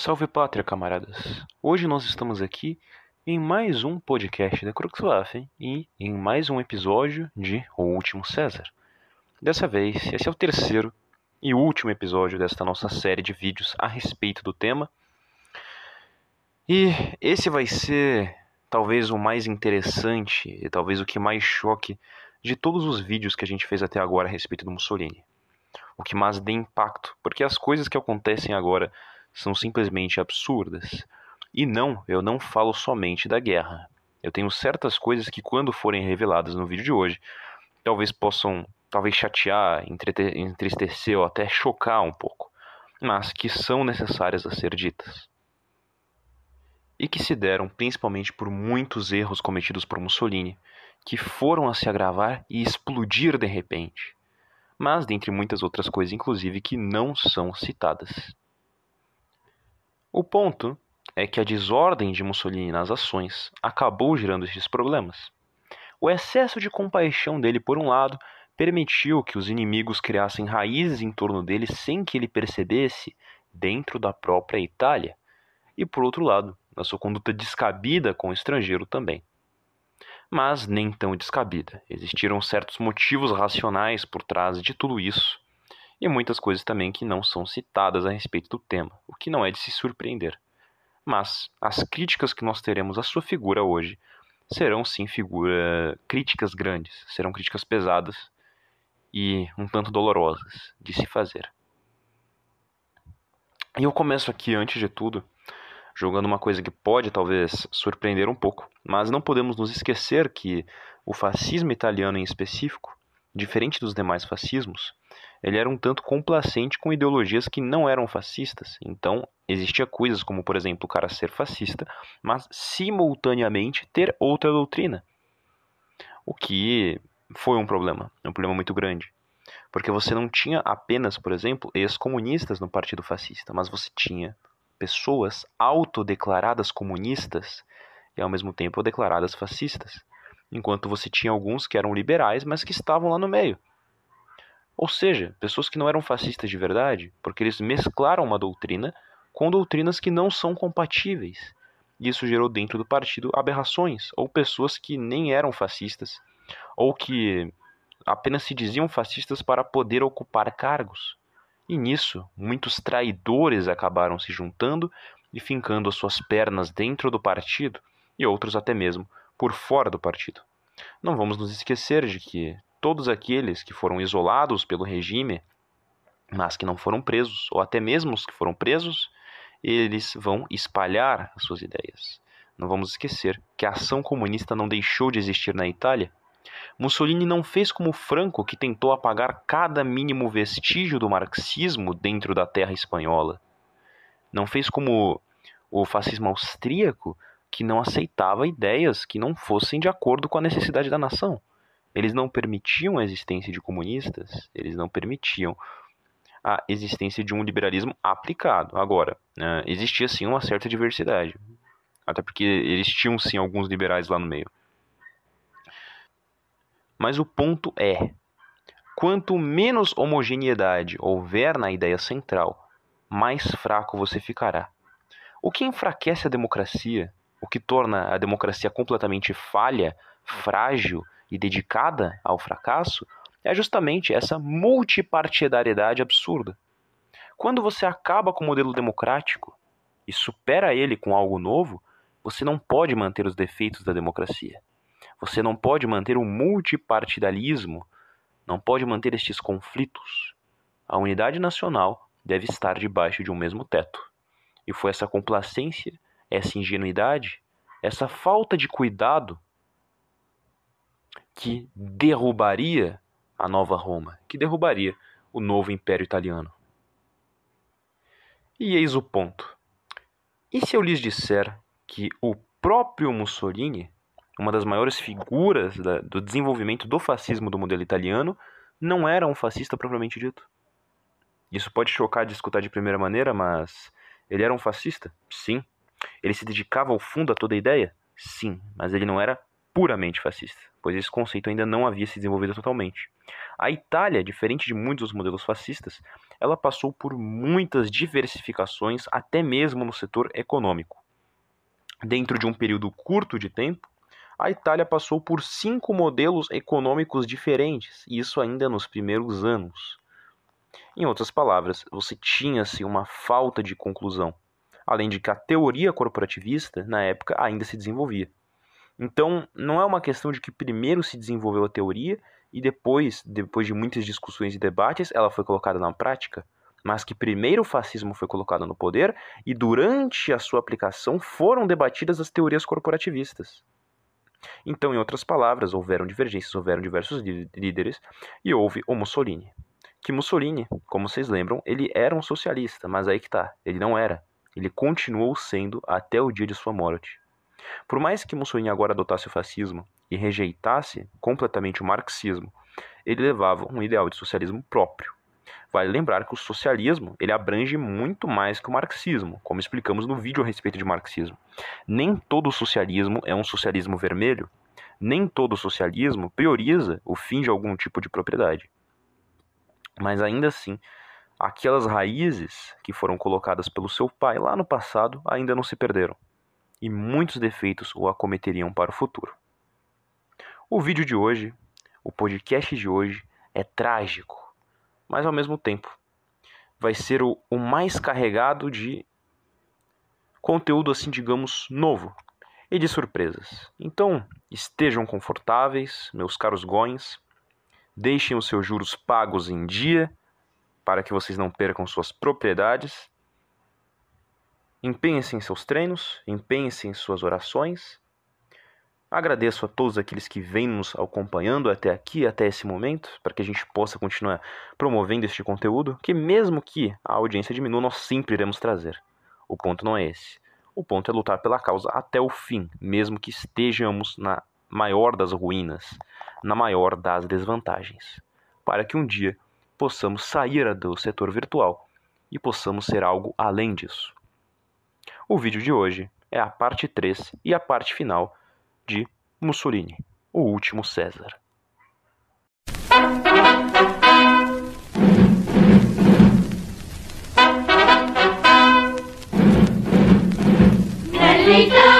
Salve pátria, camaradas! Hoje nós estamos aqui em mais um podcast da Cruxwaffen e em mais um episódio de O Último César. Dessa vez, esse é o terceiro e último episódio desta nossa série de vídeos a respeito do tema. E esse vai ser talvez o mais interessante e talvez o que mais choque de todos os vídeos que a gente fez até agora a respeito do Mussolini. O que mais dê impacto, porque as coisas que acontecem agora são simplesmente absurdas. E não, eu não falo somente da guerra. Eu tenho certas coisas que, quando forem reveladas no vídeo de hoje, talvez possam talvez chatear, entristecer ou até chocar um pouco, mas que são necessárias a ser ditas. E que se deram principalmente por muitos erros cometidos por Mussolini, que foram a se agravar e explodir de repente, mas dentre muitas outras coisas, inclusive, que não são citadas. O ponto é que a desordem de Mussolini nas ações acabou gerando esses problemas. O excesso de compaixão dele, por um lado, permitiu que os inimigos criassem raízes em torno dele sem que ele percebesse dentro da própria Itália, e por outro lado, na sua conduta descabida com o estrangeiro também. Mas nem tão descabida. Existiram certos motivos racionais por trás de tudo isso, e muitas coisas também que não são citadas a respeito do tema, o que não é de se surpreender. Mas as críticas que nós teremos à sua figura hoje serão sim figura críticas grandes, serão críticas pesadas e um tanto dolorosas de se fazer. E eu começo aqui antes de tudo jogando uma coisa que pode talvez surpreender um pouco, mas não podemos nos esquecer que o fascismo italiano em específico, diferente dos demais fascismos, ele era um tanto complacente com ideologias que não eram fascistas. Então, existia coisas como, por exemplo, o cara ser fascista, mas simultaneamente ter outra doutrina. O que foi um problema, um problema muito grande. Porque você não tinha apenas, por exemplo, ex-comunistas no Partido Fascista, mas você tinha pessoas autodeclaradas comunistas e ao mesmo tempo declaradas fascistas. Enquanto você tinha alguns que eram liberais, mas que estavam lá no meio. Ou seja, pessoas que não eram fascistas de verdade, porque eles mesclaram uma doutrina com doutrinas que não são compatíveis. E isso gerou dentro do partido aberrações, ou pessoas que nem eram fascistas, ou que apenas se diziam fascistas para poder ocupar cargos. E nisso, muitos traidores acabaram se juntando e fincando as suas pernas dentro do partido, e outros até mesmo por fora do partido. Não vamos nos esquecer de que todos aqueles que foram isolados pelo regime, mas que não foram presos, ou até mesmo os que foram presos, eles vão espalhar as suas ideias. Não vamos esquecer que a ação comunista não deixou de existir na Itália. Mussolini não fez como Franco, que tentou apagar cada mínimo vestígio do marxismo dentro da terra espanhola. Não fez como o fascismo austríaco, que não aceitava ideias que não fossem de acordo com a necessidade da nação. Eles não permitiam a existência de comunistas, eles não permitiam a existência de um liberalismo aplicado. Agora, né, existia sim uma certa diversidade, até porque eles tinham sim alguns liberais lá no meio. Mas o ponto é: quanto menos homogeneidade houver na ideia central, mais fraco você ficará. O que enfraquece a democracia, o que torna a democracia completamente falha, frágil e dedicada ao fracasso é justamente essa multipartidariedade absurda. Quando você acaba com o modelo democrático e supera ele com algo novo, você não pode manter os defeitos da democracia. Você não pode manter o multipartidarismo, não pode manter estes conflitos. A unidade nacional deve estar debaixo de um mesmo teto. E foi essa complacência, essa ingenuidade, essa falta de cuidado que derrubaria a nova Roma, que derrubaria o novo Império Italiano. E eis o ponto. E se eu lhes disser que o próprio Mussolini, uma das maiores figuras da, do desenvolvimento do fascismo do modelo italiano, não era um fascista propriamente dito? Isso pode chocar de escutar de primeira maneira, mas ele era um fascista? Sim. Ele se dedicava ao fundo a toda a ideia? Sim, mas ele não era puramente fascista pois esse conceito ainda não havia se desenvolvido totalmente. A Itália, diferente de muitos dos modelos fascistas, ela passou por muitas diversificações, até mesmo no setor econômico. Dentro de um período curto de tempo, a Itália passou por cinco modelos econômicos diferentes, e isso ainda nos primeiros anos. Em outras palavras, você tinha-se uma falta de conclusão, além de que a teoria corporativista, na época, ainda se desenvolvia. Então, não é uma questão de que primeiro se desenvolveu a teoria e depois, depois de muitas discussões e debates, ela foi colocada na prática, mas que primeiro o fascismo foi colocado no poder e durante a sua aplicação foram debatidas as teorias corporativistas. Então, em outras palavras, houveram divergências, houveram diversos líderes e houve o Mussolini. Que Mussolini, como vocês lembram, ele era um socialista, mas aí que tá, ele não era. Ele continuou sendo até o dia de sua morte. Por mais que Mussolini agora adotasse o fascismo e rejeitasse completamente o marxismo, ele levava um ideal de socialismo próprio. Vale lembrar que o socialismo ele abrange muito mais que o marxismo, como explicamos no vídeo a respeito de marxismo. Nem todo socialismo é um socialismo vermelho, nem todo socialismo prioriza o fim de algum tipo de propriedade. Mas ainda assim, aquelas raízes que foram colocadas pelo seu pai lá no passado ainda não se perderam, e muitos defeitos o acometeriam para o futuro. O vídeo de hoje, o podcast de hoje, é trágico, mas ao mesmo tempo vai ser o, o mais carregado de conteúdo, assim, digamos, novo e de surpresas. Então, estejam confortáveis, meus caros goins, deixem os seus juros pagos em dia para que vocês não percam suas propriedades. Empenhem-se em seus treinos, empenhem-se em suas orações Agradeço a todos aqueles que vêm nos acompanhando até aqui, até esse momento, para que a gente possa continuar promovendo este conteúdo, que mesmo que a audiência diminua, nós sempre iremos trazer. O ponto não é esse. O ponto é lutar pela causa até o fim, mesmo que estejamos na maior das ruínas, na maior das desvantagens, para que um dia possamos sair do setor virtual e possamos ser algo além disso. O vídeo de hoje é a parte 3 e a parte final de Mussolini, o último César. medaglia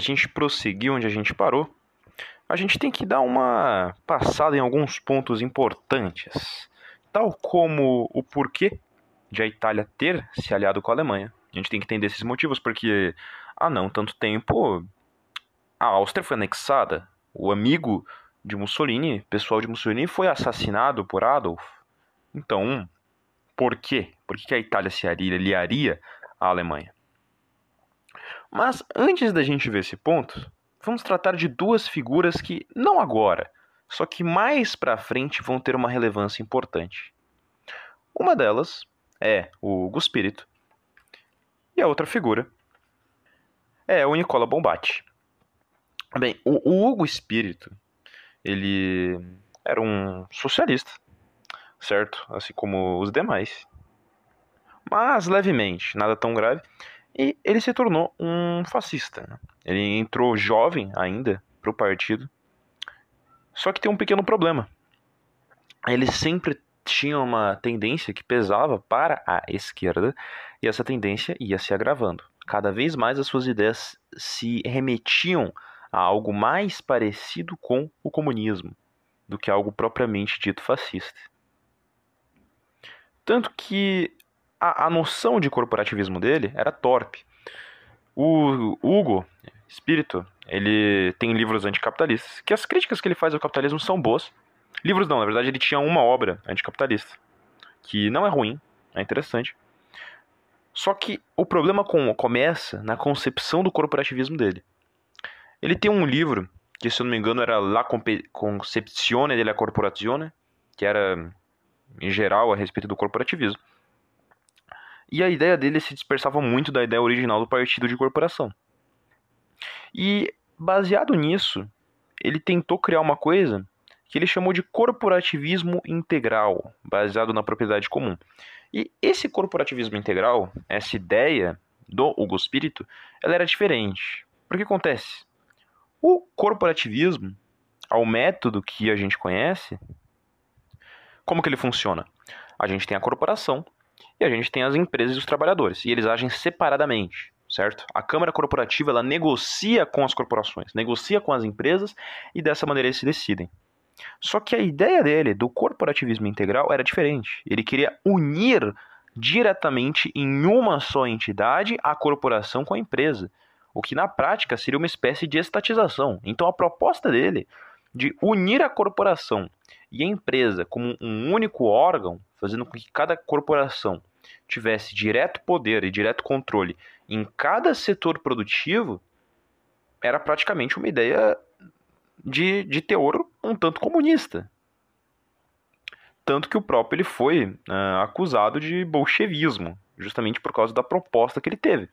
gente prosseguir onde a gente parou, a gente tem que dar uma passada em alguns pontos importantes, tal como o porquê de a Itália ter se aliado com a Alemanha. A gente tem que entender esses motivos, porque há não tanto tempo a Áustria foi anexada. O amigo de Mussolini, pessoal de Mussolini, foi assassinado por Adolf. Então, por quê? Por que a Itália se aliaria à Alemanha? Mas antes da gente ver esse ponto, vamos tratar de duas figuras que não agora, só que mais para frente vão ter uma relevância importante. Uma delas é o Hugo Espírito e a outra figura é o Nicola Bombatti. Bem, o, o Hugo Espírito, ele era um socialista, certo? Assim como os demais. Mas levemente, nada tão grave. E ele se tornou um fascista. Né? Ele entrou jovem ainda para o partido. Só que tem um pequeno problema. Ele sempre tinha uma tendência que pesava para a esquerda e essa tendência ia se agravando. Cada vez mais as suas ideias se remetiam a algo mais parecido com o comunismo do que algo propriamente dito fascista. Tanto que a, a noção de corporativismo dele era torpe. O Hugo, espírito, ele tem livros anticapitalistas, que as críticas que ele faz ao capitalismo são boas. Livros não, na verdade ele tinha uma obra anticapitalista, que não é ruim, é interessante. Só que o problema com, começa na concepção do corporativismo dele. Ele tem um livro, que se eu não me engano era La Concepzione della Corporazione, que era em geral a respeito do corporativismo. E a ideia dele se dispersava muito da ideia original do partido de corporação. E baseado nisso, ele tentou criar uma coisa que ele chamou de corporativismo integral, baseado na propriedade comum. E esse corporativismo integral, essa ideia do Hugo Espírito, ela era diferente. Porque acontece? O corporativismo, ao método que a gente conhece, como que ele funciona? A gente tem a corporação, e a gente tem as empresas e os trabalhadores, e eles agem separadamente, certo? A Câmara Corporativa ela negocia com as corporações, negocia com as empresas e dessa maneira eles se decidem. Só que a ideia dele do corporativismo integral era diferente. Ele queria unir diretamente em uma só entidade a corporação com a empresa, o que na prática seria uma espécie de estatização. Então a proposta dele de unir a corporação e a empresa como um único órgão, fazendo com que cada corporação tivesse direto poder e direto controle em cada setor produtivo, era praticamente uma ideia de, de teor um tanto comunista. Tanto que o próprio ele foi uh, acusado de bolchevismo, justamente por causa da proposta que ele teve.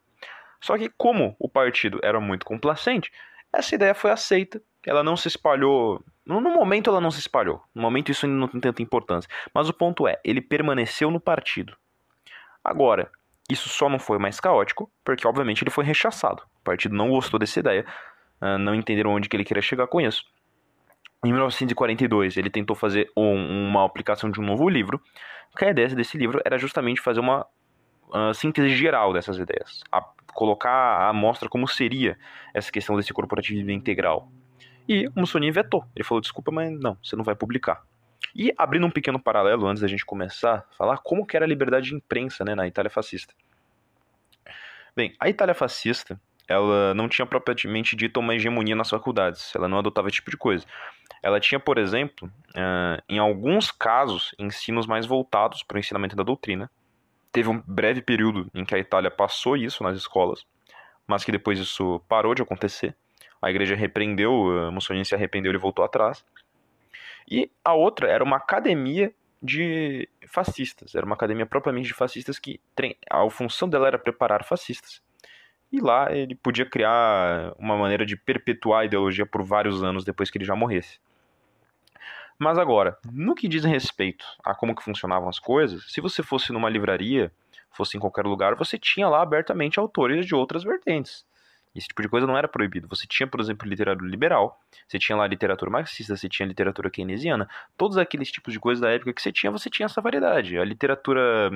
Só que, como o partido era muito complacente, essa ideia foi aceita, ela não se espalhou. No momento ela não se espalhou. No momento isso ainda não tem tanta importância. Mas o ponto é, ele permaneceu no partido. Agora, isso só não foi mais caótico, porque obviamente ele foi rechaçado. O partido não gostou dessa ideia, ah, não entenderam onde que ele queria chegar com isso. Em 1942, ele tentou fazer um, uma aplicação de um novo livro, que a ideia desse livro era justamente fazer uma uh, síntese geral dessas ideias, a colocar a mostra como seria essa questão desse corporativismo integral. E o Mussolini vetou. Ele falou: desculpa, mas não, você não vai publicar. E abrindo um pequeno paralelo antes da gente começar a falar como que era a liberdade de imprensa né, na Itália fascista. Bem, a Itália fascista ela não tinha propriamente dito uma hegemonia nas faculdades, ela não adotava esse tipo de coisa. Ela tinha, por exemplo, uh, em alguns casos, ensinos mais voltados para o ensinamento da doutrina. Teve um breve período em que a Itália passou isso nas escolas, mas que depois isso parou de acontecer. A igreja repreendeu, Mussolini se arrependeu e voltou atrás. E a outra era uma academia de fascistas, era uma academia propriamente de fascistas que a função dela era preparar fascistas. E lá ele podia criar uma maneira de perpetuar a ideologia por vários anos depois que ele já morresse. Mas agora, no que diz respeito a como que funcionavam as coisas, se você fosse numa livraria, fosse em qualquer lugar, você tinha lá abertamente autores de outras vertentes. Esse tipo de coisa não era proibido. Você tinha, por exemplo, literatura liberal, você tinha lá literatura marxista, você tinha literatura keynesiana, todos aqueles tipos de coisas da época que você tinha, você tinha essa variedade. A literatura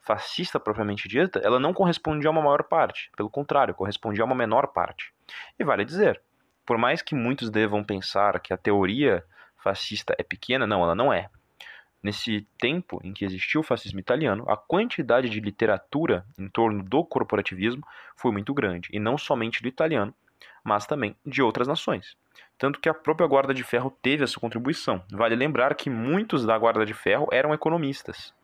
fascista propriamente dita, ela não correspondia a uma maior parte, pelo contrário, correspondia a uma menor parte. E vale dizer, por mais que muitos devam pensar que a teoria fascista é pequena, não, ela não é. Nesse tempo em que existiu o fascismo italiano, a quantidade de literatura em torno do corporativismo foi muito grande, e não somente do italiano, mas também de outras nações. Tanto que a própria Guarda de Ferro teve essa contribuição. Vale lembrar que muitos da Guarda de Ferro eram economistas.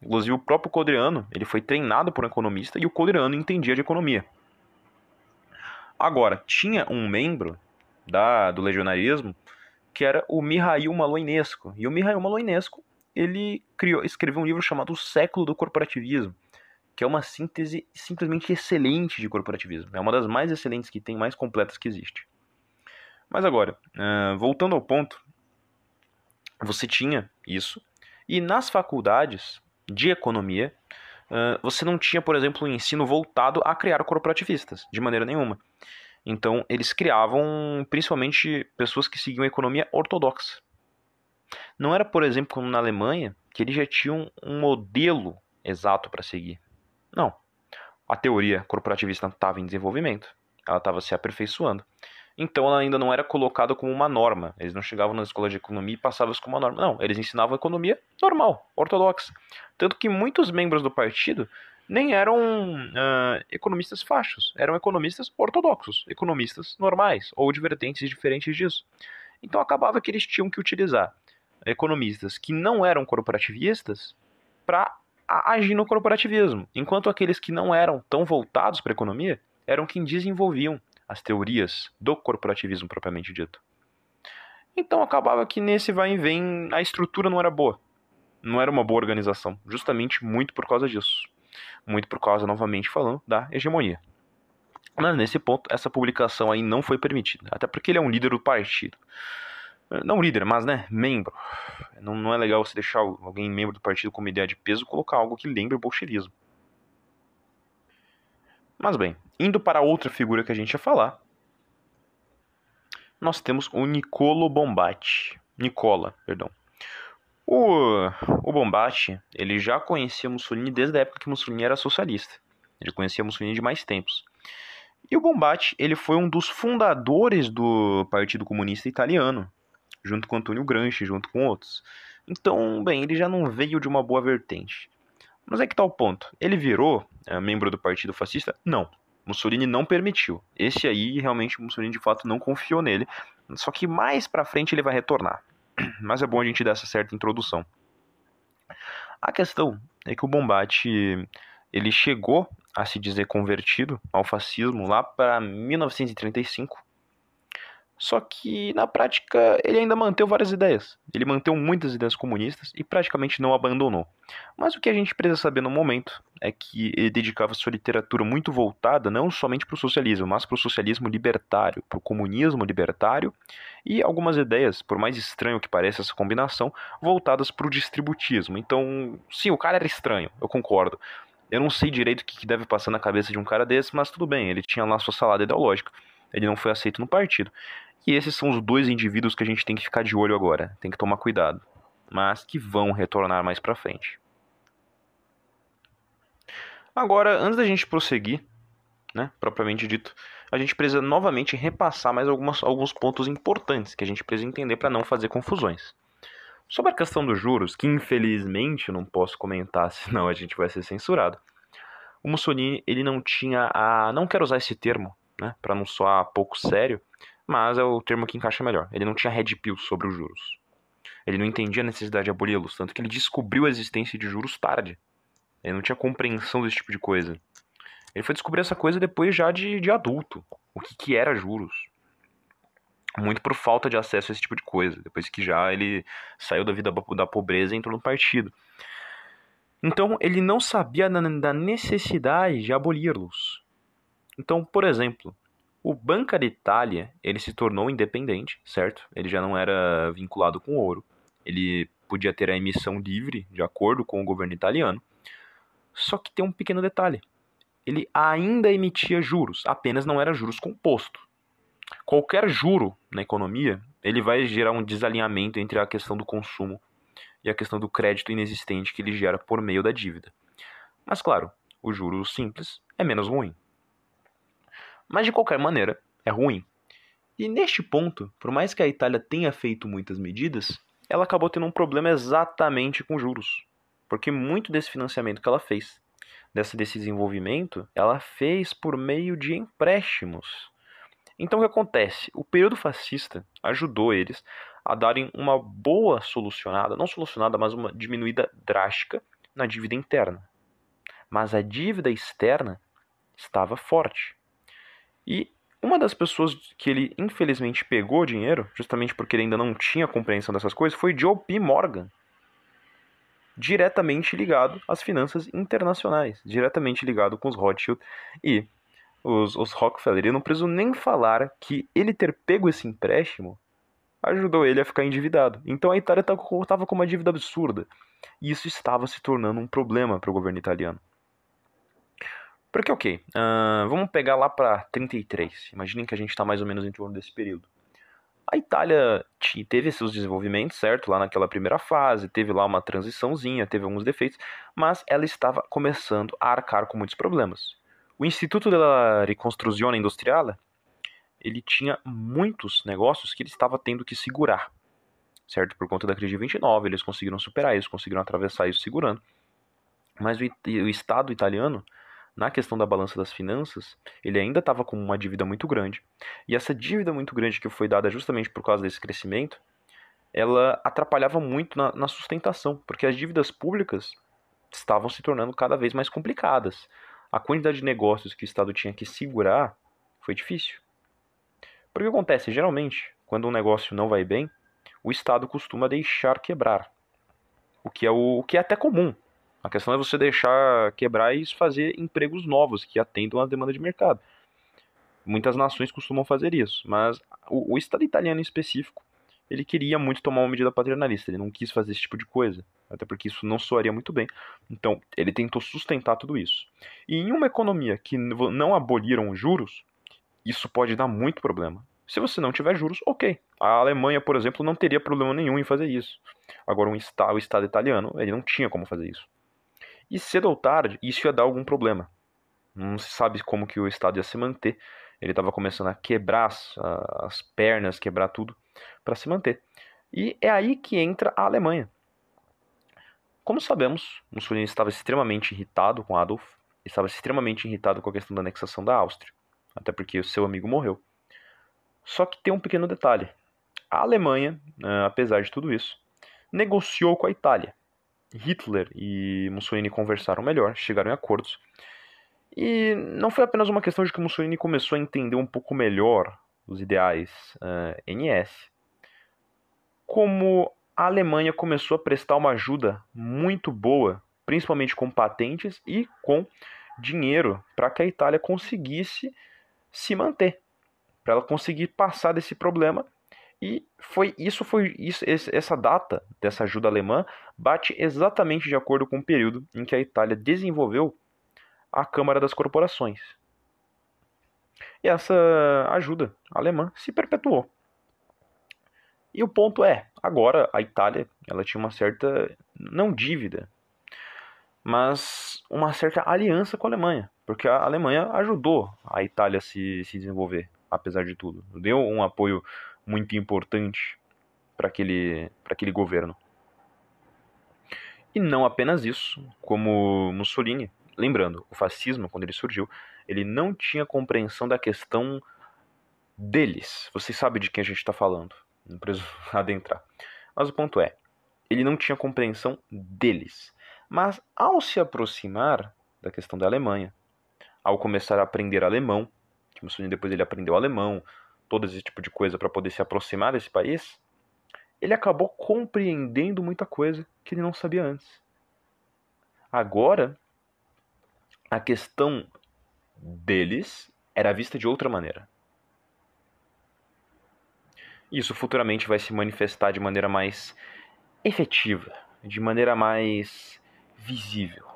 Inclusive o próprio Codreano, ele foi treinado por um economista e o Codreano entendia de economia. Agora, tinha um membro da, do legionarismo que era o Mihail Maloinesco. E o Mihail Maloinesco ele criou, escreveu um livro chamado O Século do Corporativismo, que é uma síntese simplesmente excelente de corporativismo. É uma das mais excelentes que tem, mais completas que existe. Mas agora, voltando ao ponto, você tinha isso, e nas faculdades de economia, você não tinha, por exemplo, um ensino voltado a criar corporativistas, de maneira nenhuma. Então, eles criavam principalmente pessoas que seguiam a economia ortodoxa. Não era, por exemplo, como na Alemanha, que eles já tinham um modelo exato para seguir. Não. A teoria corporativista estava em desenvolvimento, ela estava se aperfeiçoando. Então ela ainda não era colocada como uma norma. Eles não chegavam na escola de economia e passavam como uma norma. Não, eles ensinavam economia normal, ortodoxa. Tanto que muitos membros do partido nem eram uh, economistas fachos, eram economistas ortodoxos, economistas normais ou de vertentes diferentes disso. Então acabava que eles tinham que utilizar economistas que não eram corporativistas para agir no corporativismo, enquanto aqueles que não eram tão voltados para a economia eram quem desenvolviam as teorias do corporativismo propriamente dito. Então acabava que nesse vai e vem a estrutura não era boa. Não era uma boa organização, justamente muito por causa disso. Muito por causa, novamente falando, da hegemonia. Mas nesse ponto, essa publicação aí não foi permitida, até porque ele é um líder do partido. Não líder, mas, né, membro. Não, não é legal você deixar alguém membro do partido com uma ideia de peso colocar algo que lembre o bolchevismo. Mas bem, indo para outra figura que a gente ia falar, nós temos o Nicolo Bombatti. Nicola, perdão. O, o Bombatti, ele já conhecia Mussolini desde a época que Mussolini era socialista. Ele conhecia Mussolini de mais tempos. E o Bombatti, ele foi um dos fundadores do Partido Comunista Italiano junto com Antônio Gramsci, junto com outros. Então, bem, ele já não veio de uma boa vertente. Mas é que tal tá ponto? Ele virou é, membro do Partido Fascista? Não. Mussolini não permitiu. Esse aí, realmente, Mussolini de fato não confiou nele. Só que mais pra frente ele vai retornar. Mas é bom a gente dar essa certa introdução. A questão é que o Bombate ele chegou a se dizer convertido ao fascismo lá para 1935, só que na prática ele ainda manteve várias ideias. Ele manteve muitas ideias comunistas e praticamente não abandonou. Mas o que a gente precisa saber no momento é que ele dedicava sua literatura muito voltada não somente para o socialismo, mas para o socialismo libertário, para o comunismo libertário e algumas ideias, por mais estranho que pareça essa combinação, voltadas para o distributismo. Então, sim, o cara era estranho, eu concordo. Eu não sei direito o que deve passar na cabeça de um cara desse, mas tudo bem, ele tinha lá sua salada ideológica. Ele não foi aceito no partido. E esses são os dois indivíduos que a gente tem que ficar de olho agora, tem que tomar cuidado, mas que vão retornar mais para frente. Agora, antes da gente prosseguir, né, propriamente dito, a gente precisa novamente repassar mais algumas, alguns pontos importantes que a gente precisa entender para não fazer confusões. Sobre a questão dos juros, que infelizmente eu não posso comentar, senão a gente vai ser censurado. O Mussolini, ele não tinha a. Não quero usar esse termo, né, para não soar pouco sério, mas é o termo que encaixa melhor. Ele não tinha red pill sobre os juros. Ele não entendia a necessidade de aboli-los, tanto que ele descobriu a existência de juros tarde. Ele não tinha compreensão desse tipo de coisa. Ele foi descobrir essa coisa depois já de, de adulto. O que, que era juros. Muito por falta de acesso a esse tipo de coisa. Depois que já ele saiu da vida da pobreza e entrou no partido. Então ele não sabia da necessidade de aboli-los. Então, por exemplo, o Banca d'Italia, ele se tornou independente, certo? Ele já não era vinculado com ouro. Ele podia ter a emissão livre, de acordo com o governo italiano. Só que tem um pequeno detalhe. ele ainda emitia juros, apenas não era juros composto. Qualquer juro na economia, ele vai gerar um desalinhamento entre a questão do consumo e a questão do crédito inexistente que ele gera por meio da dívida. Mas claro, o juro simples é menos ruim. Mas de qualquer maneira, é ruim. E neste ponto, por mais que a Itália tenha feito muitas medidas, ela acabou tendo um problema exatamente com juros. Porque muito desse financiamento que ela fez, desse desenvolvimento, ela fez por meio de empréstimos. Então o que acontece? O período fascista ajudou eles a darem uma boa solucionada, não solucionada, mas uma diminuída drástica na dívida interna. Mas a dívida externa estava forte. E uma das pessoas que ele infelizmente pegou dinheiro, justamente porque ele ainda não tinha compreensão dessas coisas, foi Joe P. Morgan. Diretamente ligado às finanças internacionais, diretamente ligado com os Rothschild e os, os Rockefeller. Eu não preciso nem falar que ele ter pego esse empréstimo ajudou ele a ficar endividado. Então a Itália estava com uma dívida absurda. E isso estava se tornando um problema para o governo italiano. Porque, ok, uh, vamos pegar lá para 33. Imaginem que a gente está mais ou menos em torno desse período. A Itália teve seus desenvolvimentos, certo? Lá naquela primeira fase, teve lá uma transiçãozinha, teve alguns defeitos, mas ela estava começando a arcar com muitos problemas. O Instituto della Ricostruzione Industriale, ele tinha muitos negócios que ele estava tendo que segurar, certo? Por conta da crise de 29, eles conseguiram superar isso, conseguiram atravessar isso segurando. Mas o, o Estado italiano, na questão da balança das finanças, ele ainda estava com uma dívida muito grande. E essa dívida muito grande que foi dada justamente por causa desse crescimento, ela atrapalhava muito na, na sustentação, porque as dívidas públicas estavam se tornando cada vez mais complicadas a quantidade de negócios que o Estado tinha que segurar foi difícil. Porque acontece, geralmente, quando um negócio não vai bem, o Estado costuma deixar quebrar. O que é, o, o que é até comum. A questão é você deixar quebrar e fazer empregos novos que atendam à demanda de mercado. Muitas nações costumam fazer isso, mas o, o Estado italiano em específico ele queria muito tomar uma medida paternalista, ele não quis fazer esse tipo de coisa, até porque isso não soaria muito bem. Então, ele tentou sustentar tudo isso. E em uma economia que não aboliram os juros, isso pode dar muito problema. Se você não tiver juros, ok. A Alemanha, por exemplo, não teria problema nenhum em fazer isso. Agora, um o Estado italiano, ele não tinha como fazer isso. E cedo ou tarde, isso ia dar algum problema. Não se sabe como que o Estado ia se manter. Ele estava começando a quebrar as, as pernas, quebrar tudo para se manter. E é aí que entra a Alemanha. Como sabemos, Mussolini estava extremamente irritado com Adolf, estava extremamente irritado com a questão da anexação da Áustria, até porque o seu amigo morreu. Só que tem um pequeno detalhe. A Alemanha, eh, apesar de tudo isso, negociou com a Itália. Hitler e Mussolini conversaram melhor, chegaram em acordos. E não foi apenas uma questão de que Mussolini começou a entender um pouco melhor os ideais uh, eh, NS, como a Alemanha começou a prestar uma ajuda muito boa, principalmente com patentes e com dinheiro, para que a Itália conseguisse se manter, para ela conseguir passar desse problema. E foi isso foi isso essa data dessa ajuda alemã bate exatamente de acordo com o período em que a Itália desenvolveu a Câmara das Corporações. E essa ajuda alemã se perpetuou. E o ponto é, agora a Itália, ela tinha uma certa não dívida, mas uma certa aliança com a Alemanha, porque a Alemanha ajudou a Itália a se, se desenvolver, apesar de tudo. Deu um apoio muito importante para aquele, aquele governo. E não apenas isso, como Mussolini, lembrando, o fascismo, quando ele surgiu, ele não tinha compreensão da questão deles. Você sabe de quem a gente está falando, não preciso adentrar. Mas o ponto é, ele não tinha compreensão deles. Mas ao se aproximar da questão da Alemanha, ao começar a aprender alemão, que Mussolini depois ele aprendeu alemão, todo esse tipo de coisa para poder se aproximar desse país, ele acabou compreendendo muita coisa que ele não sabia antes. Agora, a questão deles era vista de outra maneira. Isso futuramente vai se manifestar de maneira mais efetiva, de maneira mais visível.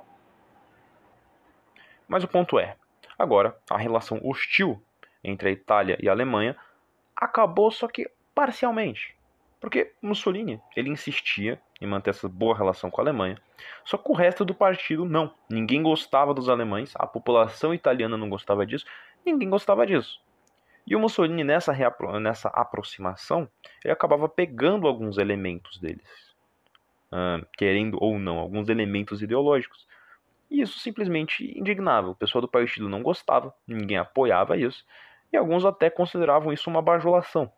Mas o ponto é, agora a relação hostil entre a Itália e a Alemanha acabou só que parcialmente. Porque Mussolini, ele insistia em manter essa boa relação com a Alemanha, só que o resto do partido não. Ninguém gostava dos alemães, a população italiana não gostava disso, ninguém gostava disso. E o Mussolini, nessa, nessa aproximação, ele acabava pegando alguns elementos deles, uh, querendo ou não, alguns elementos ideológicos. E isso simplesmente indignava. O pessoal do partido não gostava, ninguém apoiava isso, alguns até consideravam isso uma bajulação.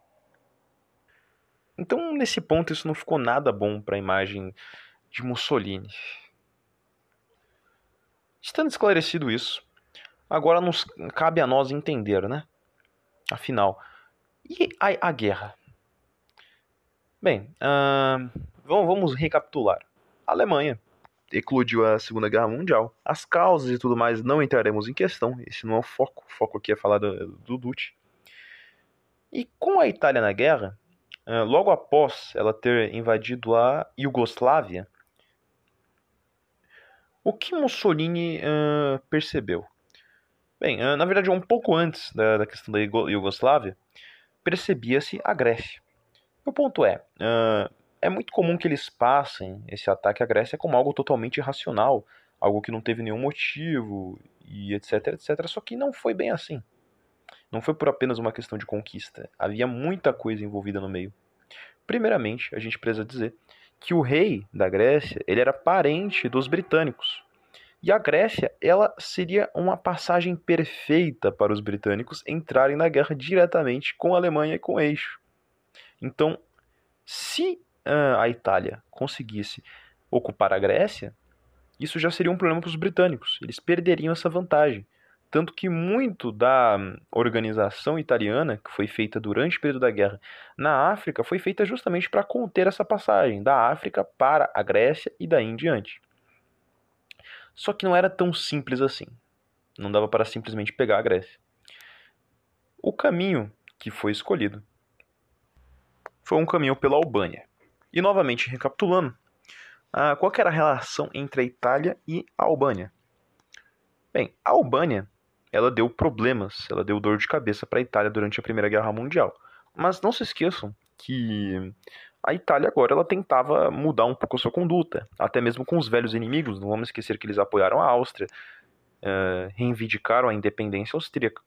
Então, nesse ponto, isso não ficou nada bom para a imagem de Mussolini. Estando esclarecido isso, agora nos cabe a nós entender, né? Afinal, e a, a guerra? Bem, uh, vamos recapitular. A Alemanha eclodiu a Segunda Guerra Mundial. As causas e tudo mais não entraremos em questão, esse não é o foco. O foco aqui é falar do, do Duce. E com a Itália na guerra, uh, logo após ela ter invadido a Iugoslávia, o que Mussolini uh, percebeu? Bem, uh, na verdade, um pouco antes da, da questão da Iugoslávia, percebia-se a Grécia. O ponto é, é muito comum que eles passem esse ataque à Grécia como algo totalmente irracional, algo que não teve nenhum motivo e etc, etc. Só que não foi bem assim. Não foi por apenas uma questão de conquista. Havia muita coisa envolvida no meio. Primeiramente, a gente precisa dizer que o rei da Grécia ele era parente dos britânicos. E a Grécia ela seria uma passagem perfeita para os britânicos entrarem na guerra diretamente com a Alemanha e com o eixo. Então, se a Itália conseguisse ocupar a Grécia, isso já seria um problema para os britânicos. Eles perderiam essa vantagem. Tanto que muito da organização italiana, que foi feita durante o período da guerra na África, foi feita justamente para conter essa passagem da África para a Grécia e daí em diante. Só que não era tão simples assim. Não dava para simplesmente pegar a Grécia. O caminho que foi escolhido foi um caminho pela Albânia. E novamente, recapitulando, ah, qual era a relação entre a Itália e a Albânia? Bem, a Albânia ela deu problemas, ela deu dor de cabeça para a Itália durante a Primeira Guerra Mundial. Mas não se esqueçam que a Itália agora ela tentava mudar um pouco a sua conduta, até mesmo com os velhos inimigos. Não vamos esquecer que eles apoiaram a Áustria, uh, reivindicaram a independência austríaca.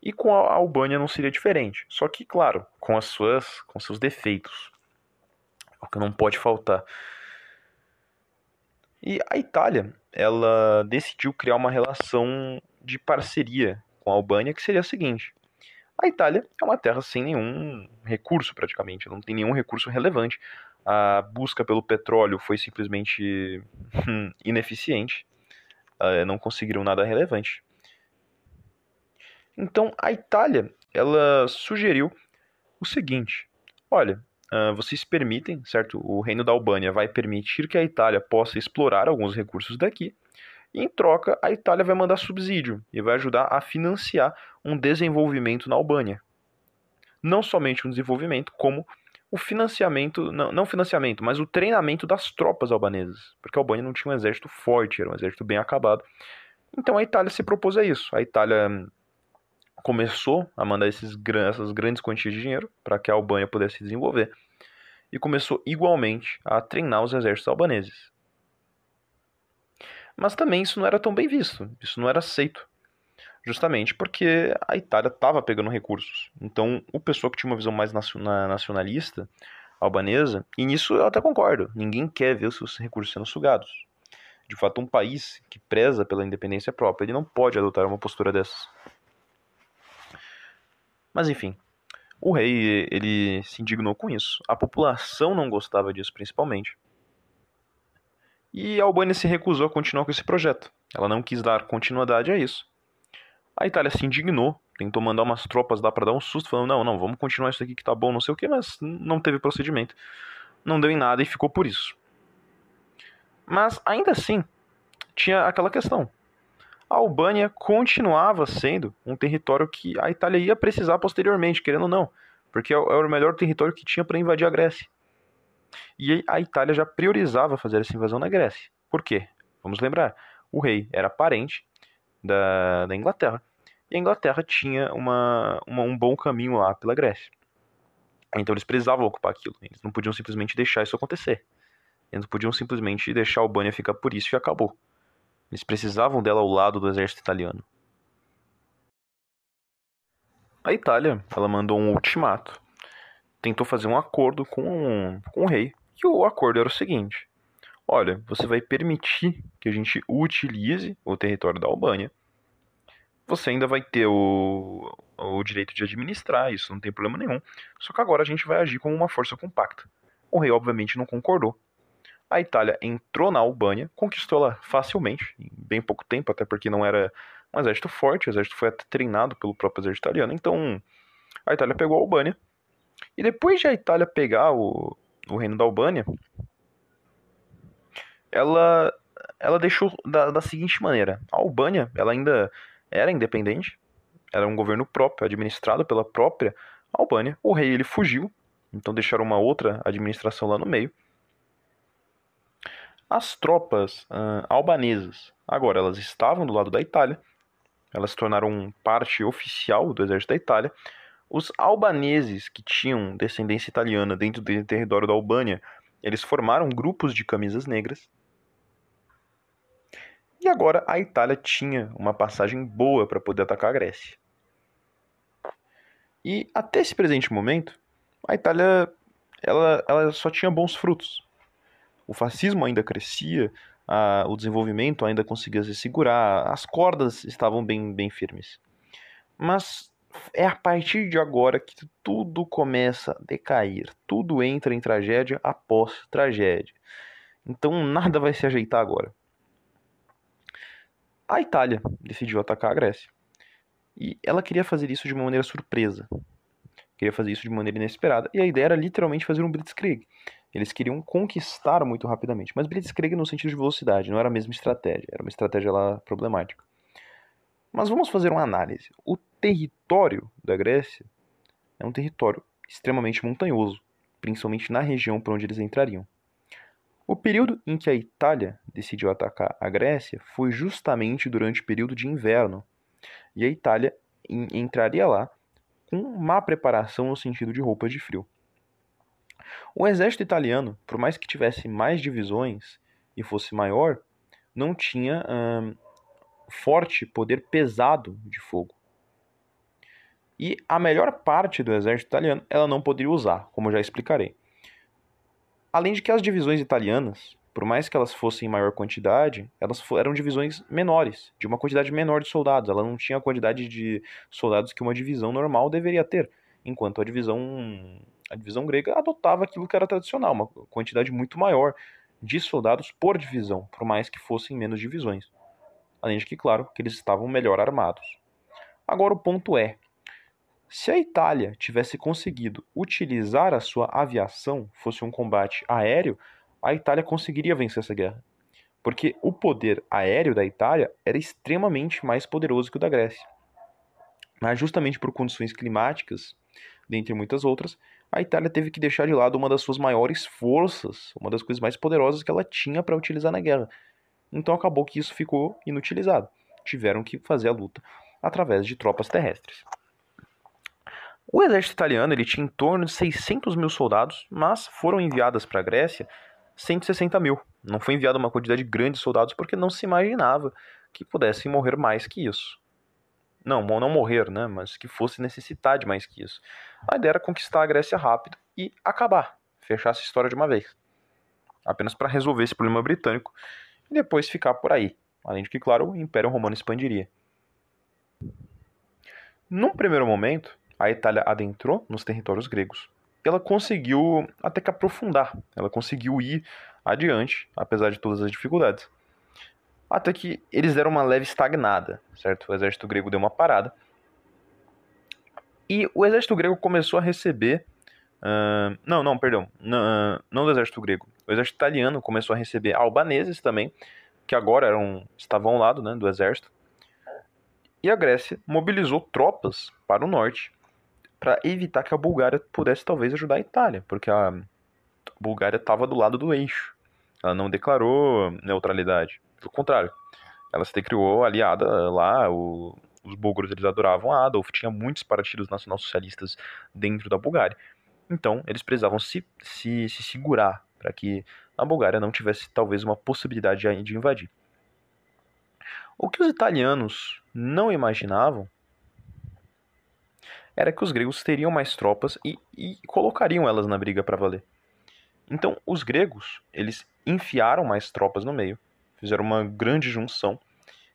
E com a Albânia não seria diferente. Só que, claro, com as suas, com seus defeitos o que não pode faltar. E a Itália, ela decidiu criar uma relação de parceria com a Albânia, que seria a seguinte: a Itália é uma terra sem nenhum recurso, praticamente, não tem nenhum recurso relevante. A busca pelo petróleo foi simplesmente hum, ineficiente, uh, não conseguiram nada relevante. Então a Itália, ela sugeriu o seguinte: olha, uh, vocês permitem, certo? O reino da Albânia vai permitir que a Itália possa explorar alguns recursos daqui. E em troca, a Itália vai mandar subsídio e vai ajudar a financiar um desenvolvimento na Albânia. Não somente um desenvolvimento, como o financiamento, não, não financiamento, mas o treinamento das tropas albanesas. Porque a Albânia não tinha um exército forte, era um exército bem acabado. Então a Itália se propôs a isso. A Itália começou a mandar esses, essas grandes quantias de dinheiro para que a Albânia pudesse se desenvolver e começou igualmente a treinar os exércitos albaneses. Mas também isso não era tão bem visto, isso não era aceito, justamente porque a Itália estava pegando recursos. Então, o pessoal que tinha uma visão mais nacionalista albanesa, e nisso eu até concordo, ninguém quer ver os seus recursos sendo sugados. De fato, um país que preza pela independência própria, ele não pode adotar uma postura dessas. Mas enfim, o rei ele se indignou com isso. A população não gostava disso principalmente. E a Albânia se recusou a continuar com esse projeto. Ela não quis dar continuidade a isso. A Itália se indignou, tentou mandar umas tropas lá para dar um susto, falando: não, não, vamos continuar isso aqui que tá bom, não sei o que, mas não teve procedimento. Não deu em nada e ficou por isso. Mas ainda assim, tinha aquela questão a Albânia continuava sendo um território que a Itália ia precisar posteriormente, querendo ou não, porque era o melhor território que tinha para invadir a Grécia. E a Itália já priorizava fazer essa invasão na Grécia. Por quê? Vamos lembrar, o rei era parente da, da Inglaterra. E a Inglaterra tinha uma, uma, um bom caminho lá pela Grécia. Então eles precisavam ocupar aquilo. Eles não podiam simplesmente deixar isso acontecer. Eles não podiam simplesmente deixar a Albânia ficar por isso e acabou. Eles precisavam dela ao lado do exército italiano. A Itália, ela mandou um ultimato. Tentou fazer um acordo com, com o rei. E o acordo era o seguinte: olha, você vai permitir que a gente utilize o território da Albânia. Você ainda vai ter o, o direito de administrar, isso não tem problema nenhum. Só que agora a gente vai agir como uma força compacta. O rei, obviamente, não concordou. A Itália entrou na Albânia, conquistou ela facilmente, em bem pouco tempo, até porque não era um exército forte, o exército foi até treinado pelo próprio exército italiano. Então, a Itália pegou a Albânia. E depois de a Itália pegar o, o reino da Albânia, ela, ela deixou da, da seguinte maneira: a Albânia ela ainda era independente, era um governo próprio, administrado pela própria Albânia. O rei ele fugiu, então deixaram uma outra administração lá no meio. As tropas uh, albanesas, agora elas estavam do lado da Itália, elas se tornaram parte oficial do exército da Itália. Os albaneses que tinham descendência italiana dentro do território da Albânia, eles formaram grupos de camisas negras. E agora a Itália tinha uma passagem boa para poder atacar a Grécia. E até esse presente momento, a Itália ela, ela só tinha bons frutos. O fascismo ainda crescia, a, o desenvolvimento ainda conseguia se segurar, as cordas estavam bem, bem firmes. Mas é a partir de agora que tudo começa a decair, tudo entra em tragédia após tragédia. Então nada vai se ajeitar agora. A Itália decidiu atacar a Grécia. E ela queria fazer isso de uma maneira surpresa. Queria fazer isso de maneira inesperada. E a ideia era literalmente fazer um blitzkrieg. Eles queriam conquistar muito rapidamente. Mas Blitzkrieg no sentido de velocidade, não era a mesma estratégia. Era uma estratégia lá problemática. Mas vamos fazer uma análise. O território da Grécia é um território extremamente montanhoso, principalmente na região por onde eles entrariam. O período em que a Itália decidiu atacar a Grécia foi justamente durante o período de inverno, e a Itália entraria lá com má preparação no sentido de roupas de frio. O exército italiano, por mais que tivesse mais divisões e fosse maior, não tinha hum, forte poder pesado de fogo. E a melhor parte do exército italiano ela não poderia usar, como já explicarei. Além de que as divisões italianas, por mais que elas fossem em maior quantidade, elas eram divisões menores, de uma quantidade menor de soldados. Ela não tinha a quantidade de soldados que uma divisão normal deveria ter, enquanto a divisão a divisão grega adotava aquilo que era tradicional, uma quantidade muito maior de soldados por divisão, por mais que fossem menos divisões. Além de que, claro, que eles estavam melhor armados. Agora o ponto é, se a Itália tivesse conseguido utilizar a sua aviação, fosse um combate aéreo, a Itália conseguiria vencer essa guerra. Porque o poder aéreo da Itália era extremamente mais poderoso que o da Grécia. Mas justamente por condições climáticas, dentre muitas outras, a Itália teve que deixar de lado uma das suas maiores forças, uma das coisas mais poderosas que ela tinha para utilizar na guerra. Então acabou que isso ficou inutilizado. Tiveram que fazer a luta através de tropas terrestres. O exército italiano ele tinha em torno de 600 mil soldados, mas foram enviadas para a Grécia 160 mil. Não foi enviada uma quantidade grande de soldados porque não se imaginava que pudessem morrer mais que isso. Não, não morrer, né? Mas que fosse necessitar de mais que isso. A ideia era conquistar a Grécia rápido e acabar, fechar essa história de uma vez. Apenas para resolver esse problema britânico e depois ficar por aí. Além de que, claro, o Império Romano expandiria. Num primeiro momento, a Itália adentrou nos territórios gregos. Ela conseguiu até que aprofundar, ela conseguiu ir adiante, apesar de todas as dificuldades até que eles deram uma leve estagnada, certo? O exército grego deu uma parada. E o exército grego começou a receber. Uh, não, não, perdão. Não, não do exército grego. O exército italiano começou a receber albaneses também, que agora eram, estavam ao lado né, do exército. E a Grécia mobilizou tropas para o norte para evitar que a Bulgária pudesse talvez ajudar a Itália, porque a Bulgária estava do lado do eixo. Ela não declarou neutralidade. Pelo contrário, ela se criou aliada lá, o, os búlgaros eles adoravam a Adolf, tinha muitos partidos nacional-socialistas dentro da Bulgária. Então, eles precisavam se, se, se segurar para que a Bulgária não tivesse talvez uma possibilidade de, de invadir. O que os italianos não imaginavam era que os gregos teriam mais tropas e, e colocariam elas na briga para valer. Então, os gregos, eles enfiaram mais tropas no meio, fizeram uma grande junção,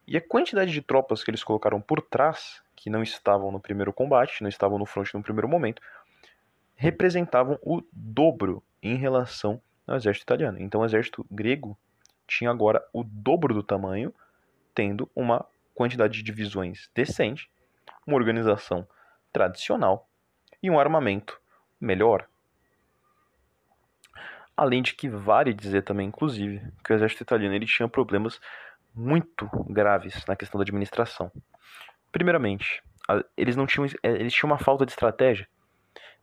e a quantidade de tropas que eles colocaram por trás, que não estavam no primeiro combate, não estavam no fronte no primeiro momento, representavam o dobro em relação ao exército italiano. Então, o exército grego tinha agora o dobro do tamanho, tendo uma quantidade de divisões decente, uma organização tradicional e um armamento melhor. Além de que vale dizer também, inclusive, que o exército italiano ele tinha problemas muito graves na questão da administração. Primeiramente, eles não tinham é, eles tinham uma falta de estratégia.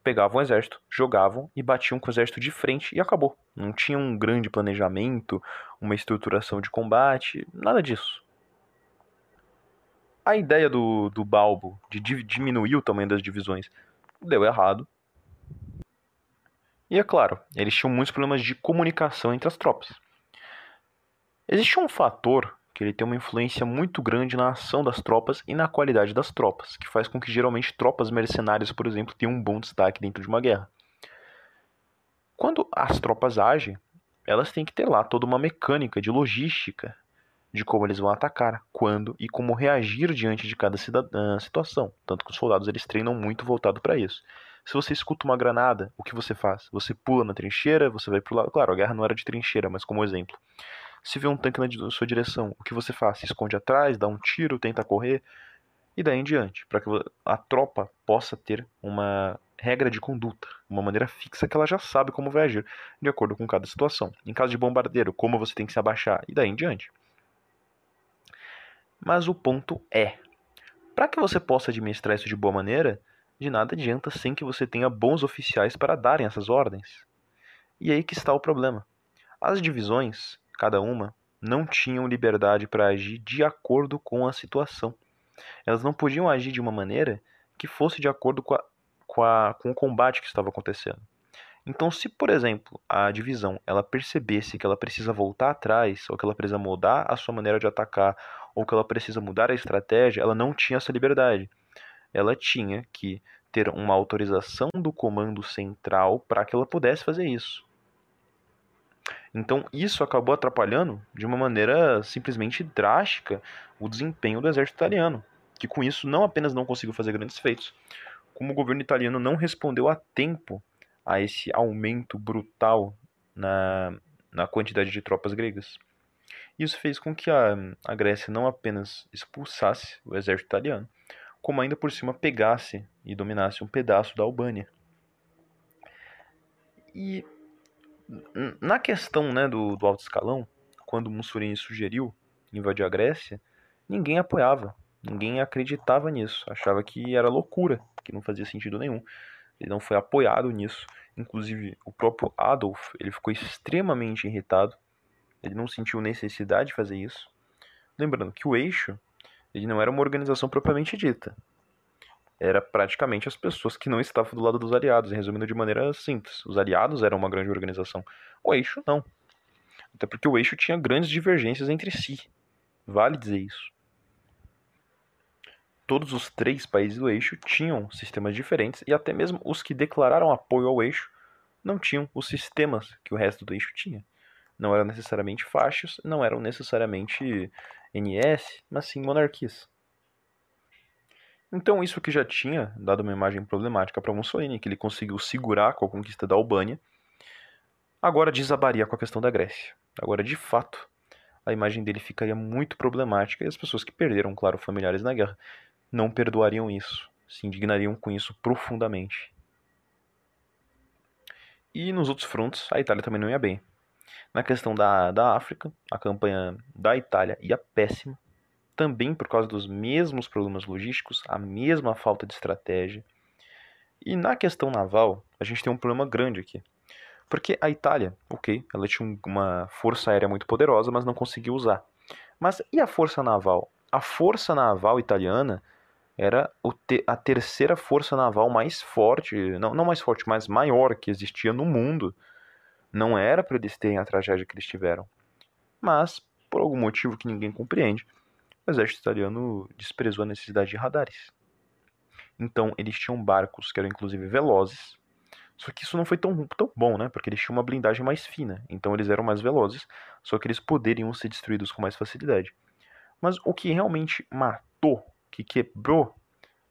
Pegavam o exército, jogavam e batiam com o exército de frente e acabou. Não tinha um grande planejamento, uma estruturação de combate, nada disso a ideia do, do Balbo de diminuir o tamanho das divisões deu errado. E é claro, eles tinham muitos problemas de comunicação entre as tropas. Existe um fator que ele tem uma influência muito grande na ação das tropas e na qualidade das tropas, que faz com que geralmente tropas mercenárias, por exemplo, tenham um bom destaque dentro de uma guerra. Quando as tropas agem, elas têm que ter lá toda uma mecânica de logística, de como eles vão atacar, quando e como reagir diante de cada situação. Tanto que os soldados eles treinam muito voltado para isso. Se você escuta uma granada, o que você faz? Você pula na trincheira, você vai pro lado. Claro, a guerra não era de trincheira, mas como exemplo. Se vê um tanque na sua direção, o que você faz? Se esconde atrás, dá um tiro, tenta correr e daí em diante, para que a tropa possa ter uma regra de conduta, uma maneira fixa que ela já sabe como vai agir de acordo com cada situação. Em caso de bombardeiro, como você tem que se abaixar e daí em diante. Mas o ponto é: para que você possa administrar isso de boa maneira, de nada adianta sem que você tenha bons oficiais para darem essas ordens. E aí que está o problema. As divisões, cada uma, não tinham liberdade para agir de acordo com a situação. Elas não podiam agir de uma maneira que fosse de acordo com, a, com, a, com o combate que estava acontecendo. Então, se por exemplo a divisão ela percebesse que ela precisa voltar atrás ou que ela precisa mudar a sua maneira de atacar ou que ela precisa mudar a estratégia, ela não tinha essa liberdade. Ela tinha que ter uma autorização do comando central para que ela pudesse fazer isso. Então, isso acabou atrapalhando de uma maneira simplesmente drástica o desempenho do exército italiano, que com isso não apenas não conseguiu fazer grandes feitos, como o governo italiano não respondeu a tempo a esse aumento brutal na, na quantidade de tropas gregas. Isso fez com que a, a Grécia não apenas expulsasse o exército italiano, como ainda por cima pegasse e dominasse um pedaço da Albânia. E na questão né, do, do alto escalão, quando Mussolini sugeriu invadir a Grécia, ninguém apoiava, ninguém acreditava nisso, achava que era loucura, que não fazia sentido nenhum. Ele não foi apoiado nisso. Inclusive, o próprio Adolf ele ficou extremamente irritado ele não sentiu necessidade de fazer isso. Lembrando que o eixo ele não era uma organização propriamente dita. Era praticamente as pessoas que não estavam do lado dos aliados, resumindo de maneira simples. Os aliados eram uma grande organização. O eixo não. Até porque o eixo tinha grandes divergências entre si. Vale dizer isso. Todos os três países do eixo tinham sistemas diferentes e até mesmo os que declararam apoio ao eixo não tinham os sistemas que o resto do eixo tinha não eram necessariamente faixas, não eram necessariamente NS, mas sim monarquias. Então isso que já tinha dado uma imagem problemática para Mussolini, que ele conseguiu segurar com a conquista da Albânia, agora desabaria com a questão da Grécia. Agora, de fato, a imagem dele ficaria muito problemática e as pessoas que perderam, claro, familiares na guerra, não perdoariam isso, se indignariam com isso profundamente. E nos outros frontes, a Itália também não ia bem. Na questão da, da África, a campanha da Itália ia péssima, também por causa dos mesmos problemas logísticos, a mesma falta de estratégia. E na questão naval, a gente tem um problema grande aqui. Porque a Itália, ok, ela tinha uma força aérea muito poderosa, mas não conseguiu usar. Mas e a força naval? A força naval italiana era a terceira força naval mais forte, não, não mais forte, mas maior que existia no mundo. Não era para eles terem a tragédia que eles tiveram. Mas, por algum motivo que ninguém compreende, o exército italiano desprezou a necessidade de radares. Então, eles tinham barcos que eram inclusive velozes. Só que isso não foi tão, tão bom, né? Porque eles tinham uma blindagem mais fina. Então, eles eram mais velozes. Só que eles poderiam ser destruídos com mais facilidade. Mas o que realmente matou, que quebrou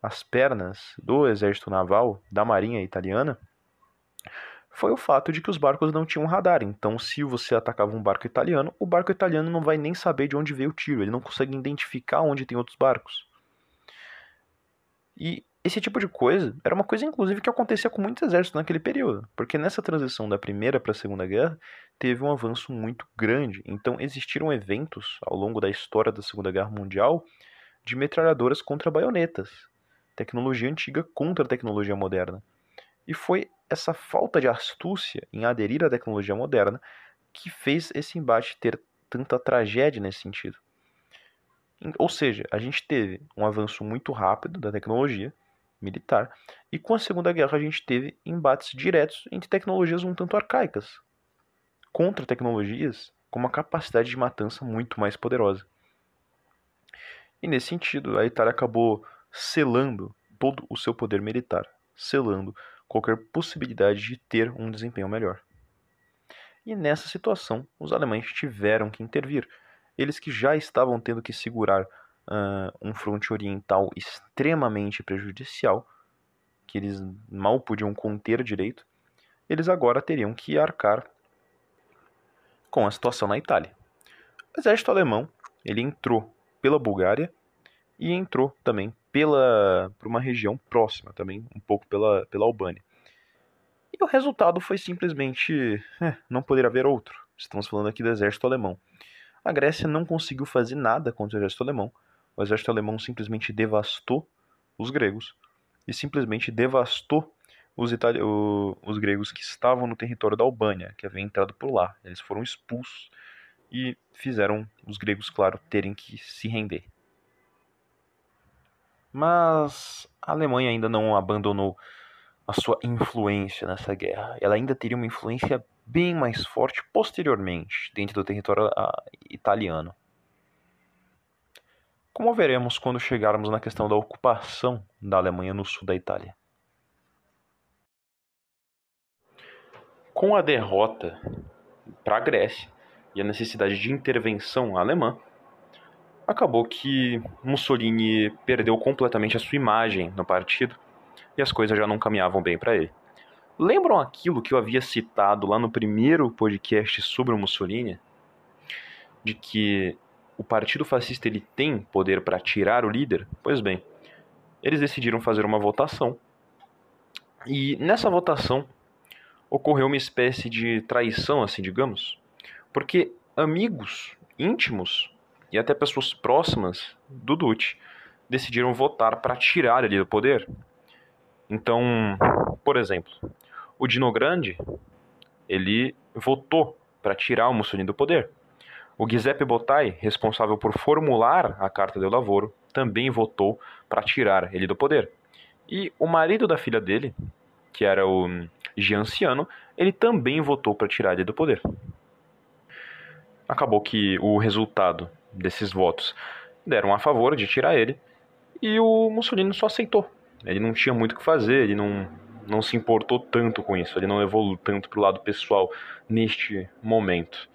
as pernas do exército naval da marinha italiana, foi o fato de que os barcos não tinham radar. Então, se você atacava um barco italiano, o barco italiano não vai nem saber de onde veio o tiro, ele não consegue identificar onde tem outros barcos. E esse tipo de coisa era uma coisa, inclusive, que acontecia com muitos exércitos naquele período, porque nessa transição da Primeira para a Segunda Guerra teve um avanço muito grande. Então, existiram eventos ao longo da história da Segunda Guerra Mundial de metralhadoras contra baionetas, tecnologia antiga contra tecnologia moderna. E foi essa falta de astúcia em aderir à tecnologia moderna que fez esse embate ter tanta tragédia nesse sentido. Ou seja, a gente teve um avanço muito rápido da tecnologia militar e com a Segunda Guerra a gente teve embates diretos entre tecnologias um tanto arcaicas contra tecnologias com uma capacidade de matança muito mais poderosa. E nesse sentido, a Itália acabou selando todo o seu poder militar, selando qualquer possibilidade de ter um desempenho melhor. E nessa situação, os alemães tiveram que intervir. Eles que já estavam tendo que segurar uh, um fronte oriental extremamente prejudicial, que eles mal podiam conter direito, eles agora teriam que arcar com a situação na Itália. O exército alemão ele entrou pela Bulgária e entrou também pela por uma região próxima também, um pouco pela, pela Albânia. E o resultado foi simplesmente é, não poder haver outro. Estamos falando aqui do exército alemão. A Grécia não conseguiu fazer nada contra o exército alemão. O exército alemão simplesmente devastou os gregos e simplesmente devastou os, itali os gregos que estavam no território da Albânia, que havia entrado por lá. Eles foram expulsos e fizeram os gregos, claro, terem que se render. Mas a Alemanha ainda não abandonou a sua influência nessa guerra. Ela ainda teria uma influência bem mais forte posteriormente dentro do território ah, italiano. Como veremos quando chegarmos na questão da ocupação da Alemanha no sul da Itália. Com a derrota para a Grécia e a necessidade de intervenção alemã, acabou que Mussolini perdeu completamente a sua imagem no partido e as coisas já não caminhavam bem para ele. Lembram aquilo que eu havia citado lá no primeiro podcast sobre o Mussolini? De que o partido fascista ele tem poder para tirar o líder? Pois bem, eles decidiram fazer uma votação. E nessa votação ocorreu uma espécie de traição, assim, digamos, porque amigos íntimos e até pessoas próximas do Duce decidiram votar para tirar ele do poder. Então, por exemplo, o Dino Grande, ele votou para tirar o Mussolini do poder. O Giuseppe Bottai, responsável por formular a Carta do Lavoro, também votou para tirar ele do poder. E o marido da filha dele, que era o Gianciano, ele também votou para tirar ele do poder. Acabou que o resultado desses votos deram a favor de tirar ele e o Mussolini só aceitou. Ele não tinha muito o que fazer, ele não, não se importou tanto com isso, ele não evoluiu tanto para o lado pessoal neste momento.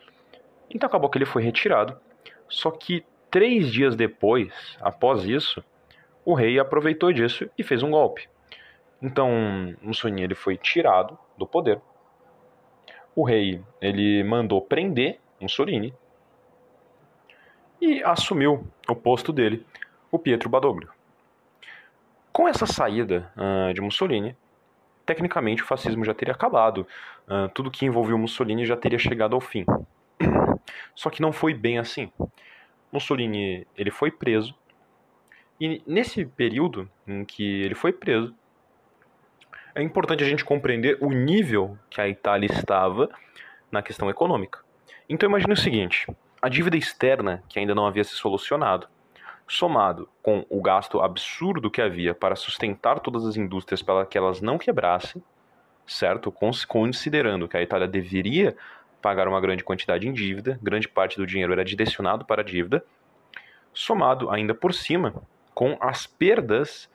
Então acabou que ele foi retirado. Só que três dias depois, após isso, o rei aproveitou disso e fez um golpe. Então Mussolini ele foi tirado do poder. O rei ele mandou prender Mussolini e assumiu o posto dele, o Pietro Badoglio. Com essa saída uh, de Mussolini, tecnicamente o fascismo já teria acabado, uh, tudo que envolveu Mussolini já teria chegado ao fim. Só que não foi bem assim. Mussolini ele foi preso e nesse período em que ele foi preso, é importante a gente compreender o nível que a Itália estava na questão econômica. Então imagine o seguinte: a dívida externa, que ainda não havia se solucionado, somado com o gasto absurdo que havia para sustentar todas as indústrias para que elas não quebrassem, certo? Considerando que a Itália deveria pagar uma grande quantidade em dívida, grande parte do dinheiro era direcionado para a dívida, somado ainda por cima com as perdas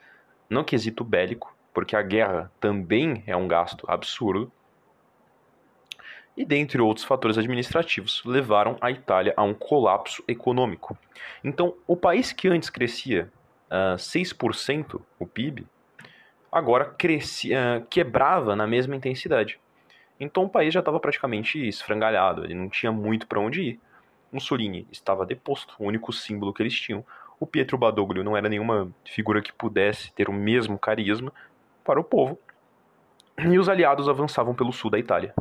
no quesito bélico, porque a guerra também é um gasto absurdo, e dentre outros fatores administrativos, levaram a Itália a um colapso econômico. Então, o país que antes crescia uh, ah, 6% o PIB, agora crescia, uh, quebrava na mesma intensidade. Então o país já estava praticamente esfrangalhado, ele não tinha muito para onde ir. Mussolini estava deposto, o único símbolo que eles tinham. O Pietro Badoglio não era nenhuma figura que pudesse ter o mesmo carisma para o povo. E os aliados avançavam pelo sul da Itália.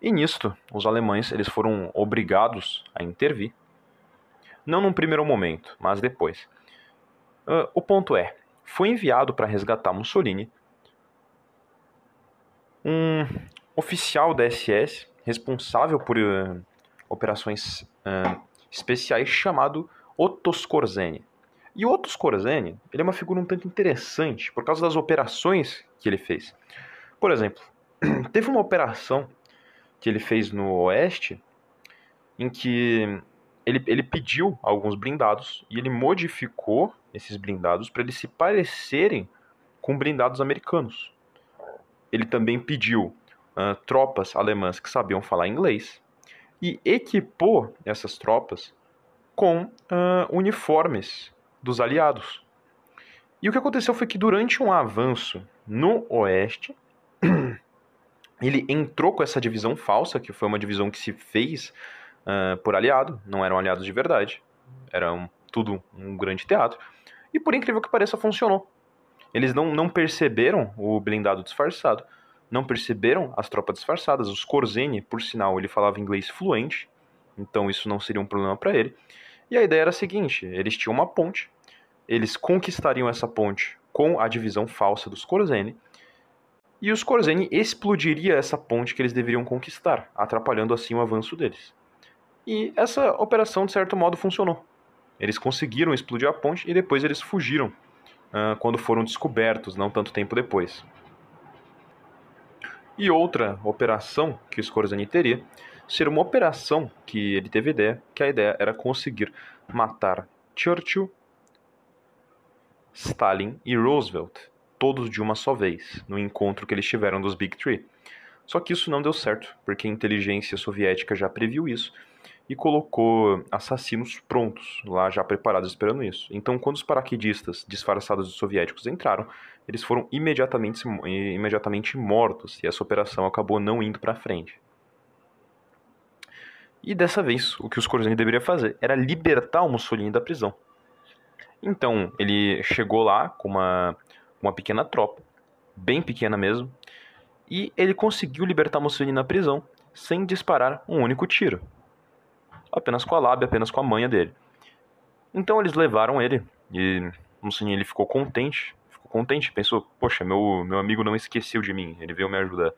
E nisto, os alemães eles foram obrigados a intervir. Não num primeiro momento, mas depois. Uh, o ponto é, foi enviado para resgatar Mussolini um oficial da SS responsável por uh, operações uh, especiais chamado Otto Skorzeny. E o Otto Skorzeny, ele é uma figura um tanto interessante por causa das operações que ele fez. Por exemplo, teve uma operação que ele fez no Oeste em que ele, ele pediu alguns blindados e ele modificou esses blindados para eles se parecerem com blindados americanos. Ele também pediu uh, tropas alemãs que sabiam falar inglês e equipou essas tropas com uh, uniformes dos aliados. E o que aconteceu foi que durante um avanço no oeste, ele entrou com essa divisão falsa, que foi uma divisão que se fez uh, por aliado, não eram aliados de verdade, era um, tudo um grande teatro, e por incrível que pareça, funcionou. Eles não, não perceberam o blindado disfarçado, não perceberam as tropas disfarçadas. Os Corzeni, por sinal, ele falava inglês fluente, então isso não seria um problema para ele. E a ideia era a seguinte: eles tinham uma ponte, eles conquistariam essa ponte com a divisão falsa dos Corzeni, e os Corzeni explodiria essa ponte que eles deveriam conquistar, atrapalhando assim o avanço deles. E essa operação, de certo modo, funcionou. Eles conseguiram explodir a ponte e depois eles fugiram uh, quando foram descobertos, não tanto tempo depois. E outra operação que o Skorzeny teria seria uma operação que ele teve ideia, que a ideia era conseguir matar Churchill, Stalin e Roosevelt, todos de uma só vez, no encontro que eles tiveram dos Big Three. Só que isso não deu certo, porque a inteligência soviética já previu isso e colocou assassinos prontos, lá já preparados esperando isso. Então, quando os paraquedistas disfarçados de soviéticos entraram, eles foram imediatamente, imediatamente mortos e essa operação acabou não indo para frente. E dessa vez, o que os Corzeni deveria fazer era libertar o Mussolini da prisão. Então, ele chegou lá com uma, uma pequena tropa, bem pequena mesmo, e ele conseguiu libertar Mussolini na prisão sem disparar um único tiro apenas com a lábia, apenas com a manha dele. Então eles levaram ele e Mussolini ele ficou contente, ficou contente, pensou, poxa, meu, meu amigo não esqueceu de mim, ele veio me ajudar,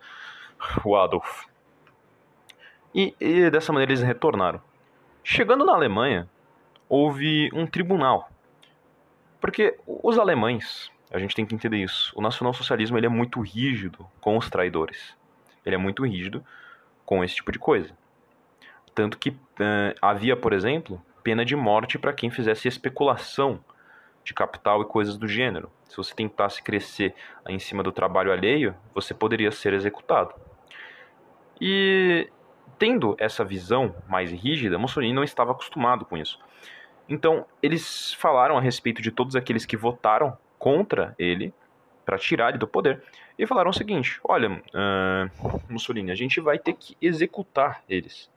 o Adolf. E, e dessa maneira eles retornaram. Chegando na Alemanha, houve um tribunal, porque os alemães, a gente tem que entender isso, o nacionalsocialismo ele é muito rígido com os traidores, ele é muito rígido com esse tipo de coisa. Tanto que uh, havia, por exemplo, pena de morte para quem fizesse especulação de capital e coisas do gênero. Se você tentasse crescer em cima do trabalho alheio, você poderia ser executado. E tendo essa visão mais rígida, Mussolini não estava acostumado com isso. Então, eles falaram a respeito de todos aqueles que votaram contra ele para tirar ele do poder e falaram o seguinte: olha, uh, Mussolini, a gente vai ter que executar eles.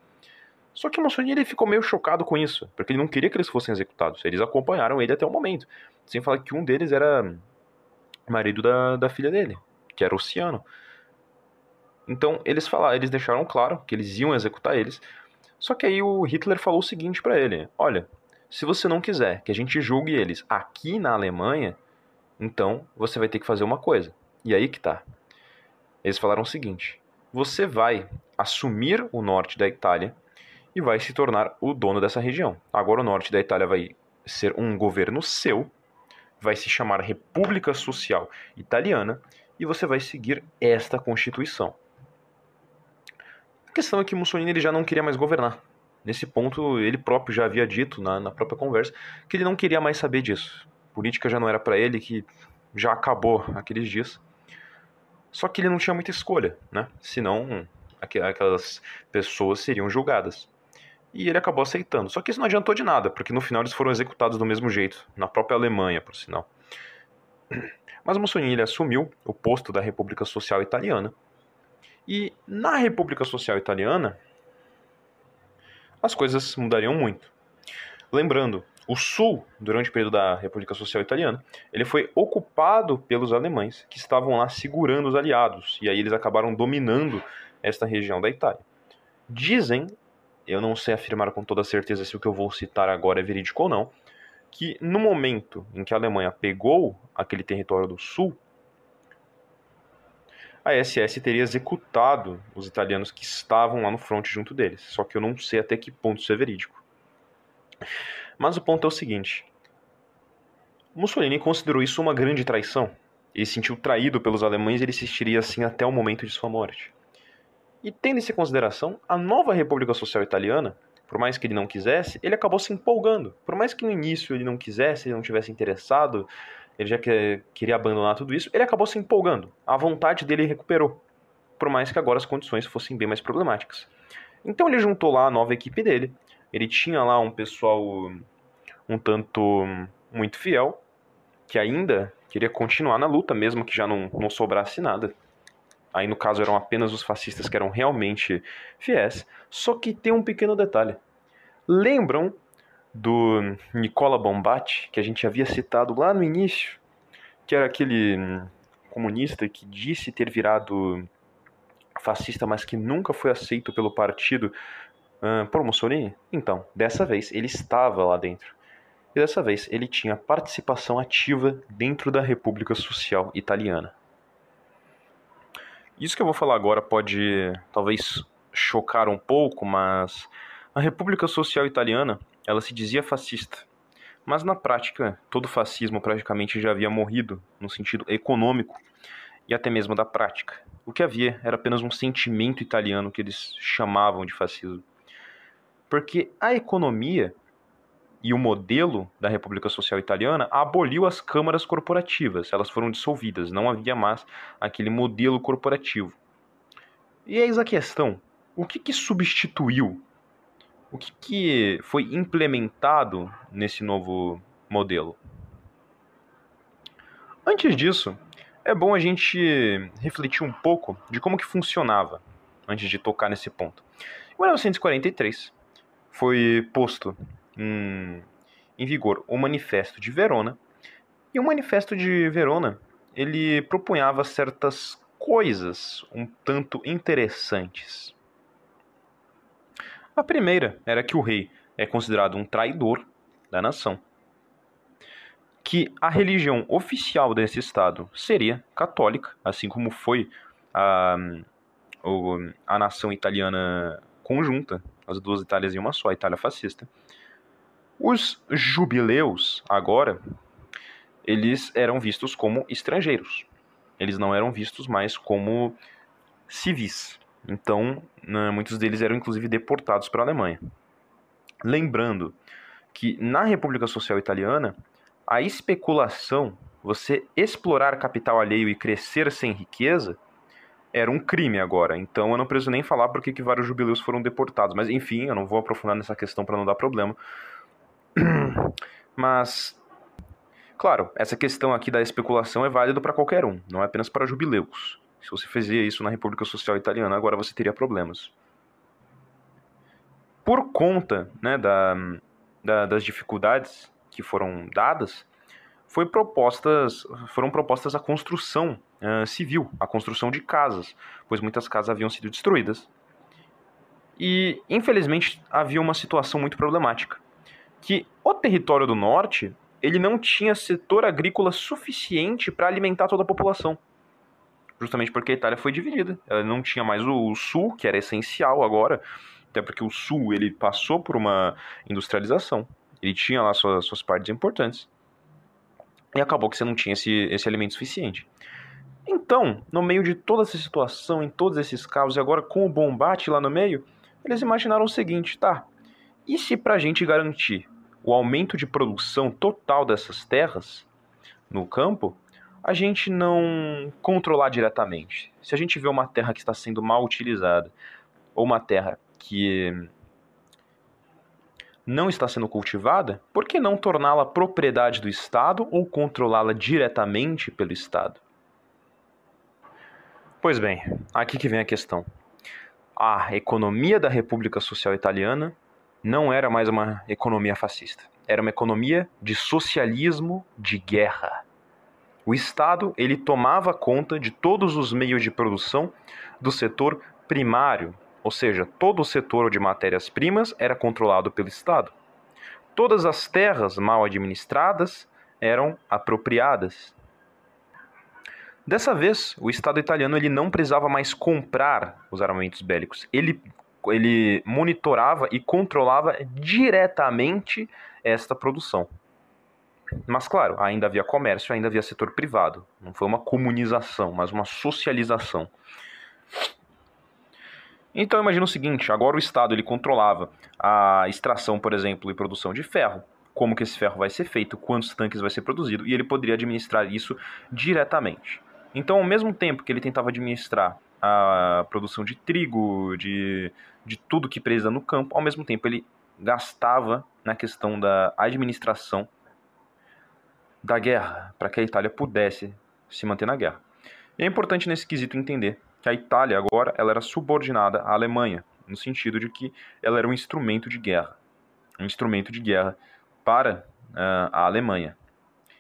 Só que Mussolini ele ficou meio chocado com isso, porque ele não queria que eles fossem executados. Eles acompanharam ele até o momento. Sem falar que um deles era marido da, da filha dele, que era Oceano. Então eles falaram, eles deixaram claro que eles iam executar eles. Só que aí o Hitler falou o seguinte para ele: Olha, se você não quiser que a gente julgue eles aqui na Alemanha, então você vai ter que fazer uma coisa. E aí que tá. Eles falaram o seguinte: você vai assumir o norte da Itália e vai se tornar o dono dessa região. Agora o norte da Itália vai ser um governo seu, vai se chamar República Social Italiana e você vai seguir esta constituição. A questão é que Mussolini ele já não queria mais governar. Nesse ponto, ele próprio já havia dito na, na própria conversa que ele não queria mais saber disso. Política já não era para ele, que já acabou aqueles dias. Só que ele não tinha muita escolha, né? Senão aquelas pessoas seriam julgadas. E ele acabou aceitando. Só que isso não adiantou de nada, porque no final eles foram executados do mesmo jeito, na própria Alemanha, por sinal. Mas Mussolini assumiu o posto da República Social Italiana. E na República Social Italiana, as coisas mudariam muito. Lembrando, o sul, durante o período da República Social Italiana, ele foi ocupado pelos alemães, que estavam lá segurando os aliados, e aí eles acabaram dominando esta região da Itália. Dizem, eu não sei afirmar com toda certeza se o que eu vou citar agora é verídico ou não, que no momento em que a Alemanha pegou aquele território do sul, a SS teria executado os italianos que estavam lá no fronte junto deles. Só que eu não sei até que ponto isso é verídico. Mas o ponto é o seguinte: Mussolini considerou isso uma grande traição. Ele se sentiu traído pelos alemães e ele insistiria assim até o momento de sua morte. E tendo isso em consideração, a nova República Social Italiana, por mais que ele não quisesse, ele acabou se empolgando. Por mais que no início ele não quisesse, ele não tivesse interessado, ele já que, queria abandonar tudo isso, ele acabou se empolgando. A vontade dele recuperou, por mais que agora as condições fossem bem mais problemáticas. Então ele juntou lá a nova equipe dele. Ele tinha lá um pessoal um tanto muito fiel, que ainda queria continuar na luta, mesmo que já não, não sobrasse nada. Aí no caso eram apenas os fascistas que eram realmente fiéis. Só que tem um pequeno detalhe. Lembram do Nicola Bombatti, que a gente havia citado lá no início, que era aquele comunista que disse ter virado fascista, mas que nunca foi aceito pelo partido uh, por Mussolini? Então, dessa vez ele estava lá dentro. E dessa vez ele tinha participação ativa dentro da República Social Italiana. Isso que eu vou falar agora pode talvez chocar um pouco, mas a República Social Italiana, ela se dizia fascista. Mas na prática, todo fascismo praticamente já havia morrido no sentido econômico e até mesmo da prática. O que havia era apenas um sentimento italiano que eles chamavam de fascismo. Porque a economia e o modelo da República Social Italiana aboliu as câmaras corporativas. Elas foram dissolvidas, não havia mais aquele modelo corporativo. E eis a questão: o que, que substituiu? O que, que foi implementado nesse novo modelo? Antes disso, é bom a gente refletir um pouco de como que funcionava antes de tocar nesse ponto. Em 1943, foi posto em, em vigor o Manifesto de Verona. E o Manifesto de Verona ele propunhava certas coisas um tanto interessantes. A primeira era que o rei é considerado um traidor da nação, que a religião oficial desse estado seria católica, assim como foi a, a nação italiana conjunta, as duas Itálias em uma só, a Itália fascista. Os jubileus, agora, eles eram vistos como estrangeiros. Eles não eram vistos mais como civis. Então, né, muitos deles eram inclusive deportados para a Alemanha. Lembrando que na República Social Italiana, a especulação, você explorar capital alheio e crescer sem riqueza, era um crime agora. Então eu não preciso nem falar porque que vários jubileus foram deportados. Mas enfim, eu não vou aprofundar nessa questão para não dar problema. Mas, claro, essa questão aqui da especulação é válida para qualquer um, não é apenas para jubileus. Se você fazia isso na República Social Italiana, agora você teria problemas. Por conta né, da, da, das dificuldades que foram dadas, foi propostas, foram propostas a construção uh, civil, a construção de casas, pois muitas casas haviam sido destruídas. E, infelizmente, havia uma situação muito problemática que o território do norte ele não tinha setor agrícola suficiente para alimentar toda a população. Justamente porque a Itália foi dividida. Ela não tinha mais o, sul, que era essencial agora, até porque o sul ele passou por uma industrialização, ele tinha lá suas, suas partes importantes, e acabou que você não tinha esse, esse alimento suficiente. Então, no meio de toda essa situação, em todos esses casos, e agora com o bombate lá no meio, eles imaginaram o seguinte, tá, e se para a gente garantir o aumento de produção total dessas terras no campo, a gente não controlar diretamente. Se a gente vê uma terra que está sendo mal utilizada, ou uma terra que não está sendo cultivada, por que não torná-la propriedade do Estado ou controlá-la diretamente pelo Estado? Pois bem, aqui que vem a questão. A economia da República Social Italiana não era mais uma economia fascista. Era uma economia de socialismo de guerra. O Estado ele tomava conta de todos os meios de produção do setor primário, ou seja, todo o setor de matérias-primas era controlado pelo Estado. Todas as terras mal administradas eram apropriadas. Dessa vez, o Estado italiano ele não precisava mais comprar os armamentos bélicos. Ele, ele monitorava e controlava diretamente esta produção. Mas, claro, ainda havia comércio, ainda havia setor privado. Não foi uma comunização, mas uma socialização. Então imagina o seguinte, agora o Estado ele controlava a extração, por exemplo, e produção de ferro, como que esse ferro vai ser feito, quantos tanques vai ser produzido, e ele poderia administrar isso diretamente. Então, ao mesmo tempo que ele tentava administrar a produção de trigo, de, de tudo que precisa no campo, ao mesmo tempo ele gastava na questão da administração da guerra, para que a Itália pudesse se manter na guerra. E é importante nesse quesito entender que a Itália agora ela era subordinada à Alemanha, no sentido de que ela era um instrumento de guerra, um instrumento de guerra para uh, a Alemanha.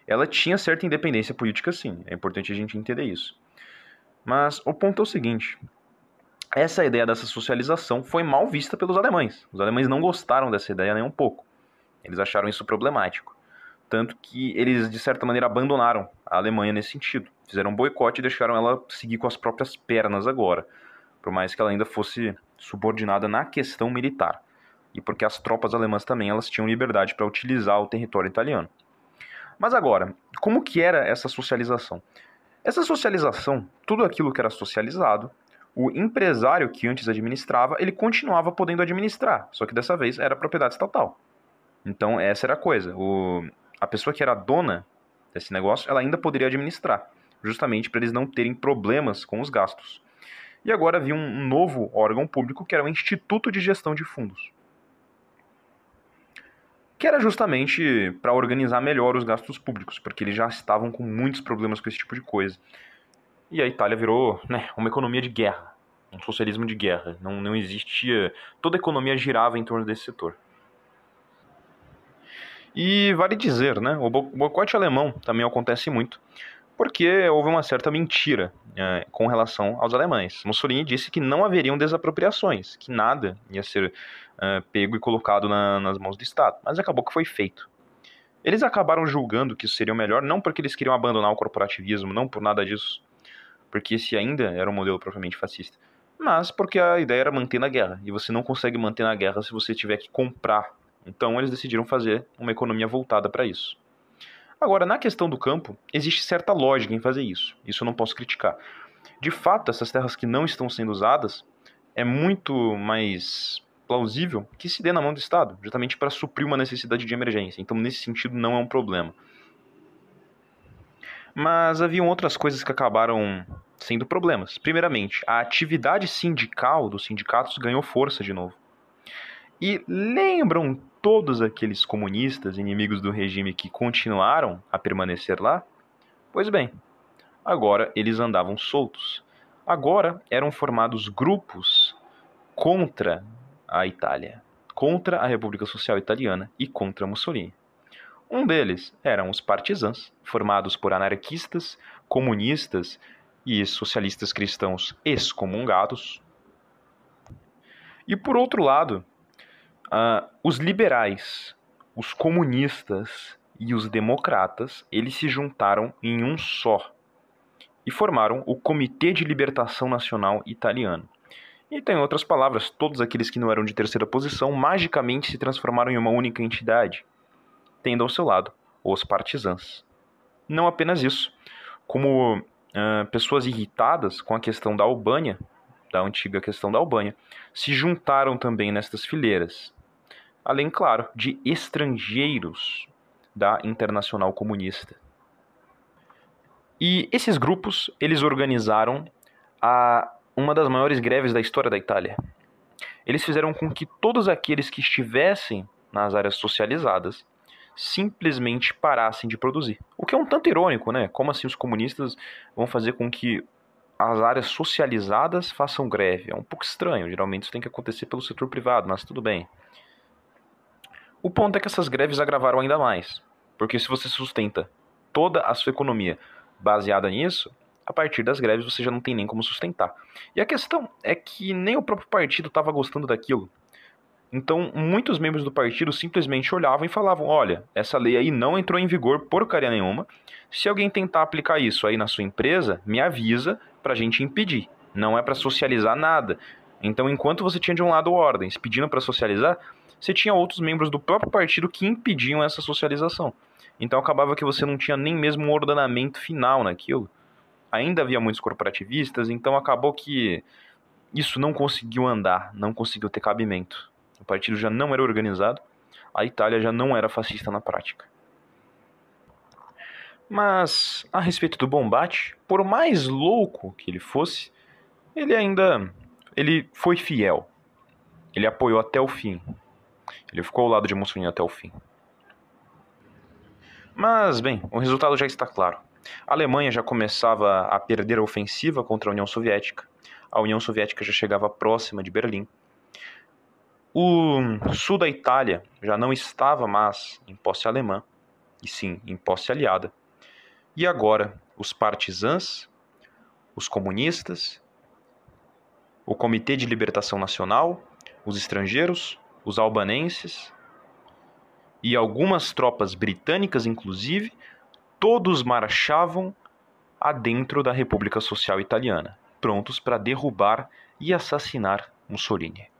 Ela tinha certa independência política, sim, é importante a gente entender isso. Mas o ponto é o seguinte: essa ideia dessa socialização foi mal vista pelos alemães. Os alemães não gostaram dessa ideia nem um pouco. Eles acharam isso problemático. Tanto que eles, de certa maneira, abandonaram a Alemanha nesse sentido. Fizeram um boicote e deixaram ela seguir com as próprias pernas agora. Por mais que ela ainda fosse subordinada na questão militar. E porque as tropas alemãs também elas tinham liberdade para utilizar o território italiano. Mas agora, como que era essa socialização? Essa socialização, tudo aquilo que era socializado, o empresário que antes administrava, ele continuava podendo administrar, só que dessa vez era propriedade estatal. Então essa era a coisa. O, a pessoa que era dona desse negócio, ela ainda poderia administrar, justamente para eles não terem problemas com os gastos. E agora havia um novo órgão público que era o Instituto de Gestão de Fundos, que era justamente para organizar melhor os gastos públicos, porque eles já estavam com muitos problemas com esse tipo de coisa. E a Itália virou né, uma economia de guerra, um socialismo de guerra. Não, não existia. Toda a economia girava em torno desse setor. E vale dizer, né, o boicote alemão também acontece muito, porque houve uma certa mentira é, com relação aos alemães. Mussolini disse que não haveriam desapropriações, que nada ia ser é, pego e colocado na, nas mãos do Estado, mas acabou que foi feito. Eles acabaram julgando que seria o melhor, não porque eles queriam abandonar o corporativismo, não por nada disso, porque esse ainda era um modelo propriamente fascista, mas porque a ideia era manter na guerra, e você não consegue manter na guerra se você tiver que comprar então eles decidiram fazer uma economia voltada para isso. Agora, na questão do campo, existe certa lógica em fazer isso. Isso eu não posso criticar. De fato, essas terras que não estão sendo usadas, é muito mais plausível que se dê na mão do Estado, justamente para suprir uma necessidade de emergência. Então, nesse sentido, não é um problema. Mas haviam outras coisas que acabaram sendo problemas. Primeiramente, a atividade sindical dos sindicatos ganhou força de novo. E lembram todos aqueles comunistas inimigos do regime que continuaram a permanecer lá? Pois bem, agora eles andavam soltos. Agora eram formados grupos contra a Itália, contra a República Social Italiana e contra Mussolini. Um deles eram os partisãs, formados por anarquistas, comunistas e socialistas cristãos excomungados. E por outro lado, Uh, os liberais, os comunistas e os democratas, eles se juntaram em um só e formaram o Comitê de Libertação Nacional Italiano. E tem outras palavras, todos aqueles que não eram de terceira posição magicamente se transformaram em uma única entidade, tendo ao seu lado os partisãs. Não apenas isso, como uh, pessoas irritadas com a questão da Albânia, da antiga questão da Albânia, se juntaram também nestas fileiras, além, claro, de estrangeiros da Internacional Comunista. E esses grupos, eles organizaram a uma das maiores greves da história da Itália. Eles fizeram com que todos aqueles que estivessem nas áreas socializadas simplesmente parassem de produzir. O que é um tanto irônico, né? Como assim os comunistas vão fazer com que as áreas socializadas façam greve? É um pouco estranho. Geralmente isso tem que acontecer pelo setor privado, mas tudo bem. O ponto é que essas greves agravaram ainda mais. Porque se você sustenta toda a sua economia baseada nisso, a partir das greves você já não tem nem como sustentar. E a questão é que nem o próprio partido estava gostando daquilo. Então, muitos membros do partido simplesmente olhavam e falavam: olha, essa lei aí não entrou em vigor porcaria nenhuma. Se alguém tentar aplicar isso aí na sua empresa, me avisa para a gente impedir. Não é para socializar nada. Então, enquanto você tinha de um lado ordens pedindo para socializar, você tinha outros membros do próprio partido que impediam essa socialização. Então acabava que você não tinha nem mesmo um ordenamento final naquilo ainda havia muitos corporativistas, então acabou que isso não conseguiu andar, não conseguiu ter cabimento. O partido já não era organizado, a Itália já não era fascista na prática. Mas a respeito do Bombate, por mais louco que ele fosse, ele ainda ele foi fiel. Ele apoiou até o fim. Ele ficou ao lado de Mussolini até o fim. Mas, bem, o resultado já está claro. A Alemanha já começava a perder a ofensiva contra a União Soviética. A União Soviética já chegava próxima de Berlim. O sul da Itália já não estava mais em posse alemã, e sim em posse aliada. E agora, os partisãs, os comunistas, o Comitê de Libertação Nacional, os estrangeiros, os albanenses e algumas tropas britânicas, inclusive, todos marchavam adentro da República Social Italiana, prontos para derrubar e assassinar Mussolini.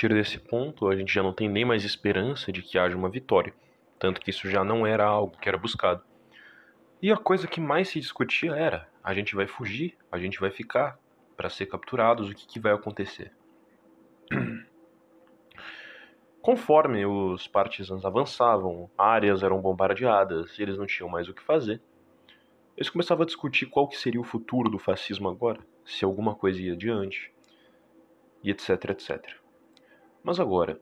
Partir desse ponto, a gente já não tem nem mais esperança de que haja uma vitória, tanto que isso já não era algo que era buscado. E a coisa que mais se discutia era: a gente vai fugir, a gente vai ficar para ser capturados, o que, que vai acontecer? Conforme os partisans avançavam, áreas eram bombardeadas, eles não tinham mais o que fazer. Eles começavam a discutir qual que seria o futuro do fascismo agora, se alguma coisa ia adiante, e etc, etc. Mas agora,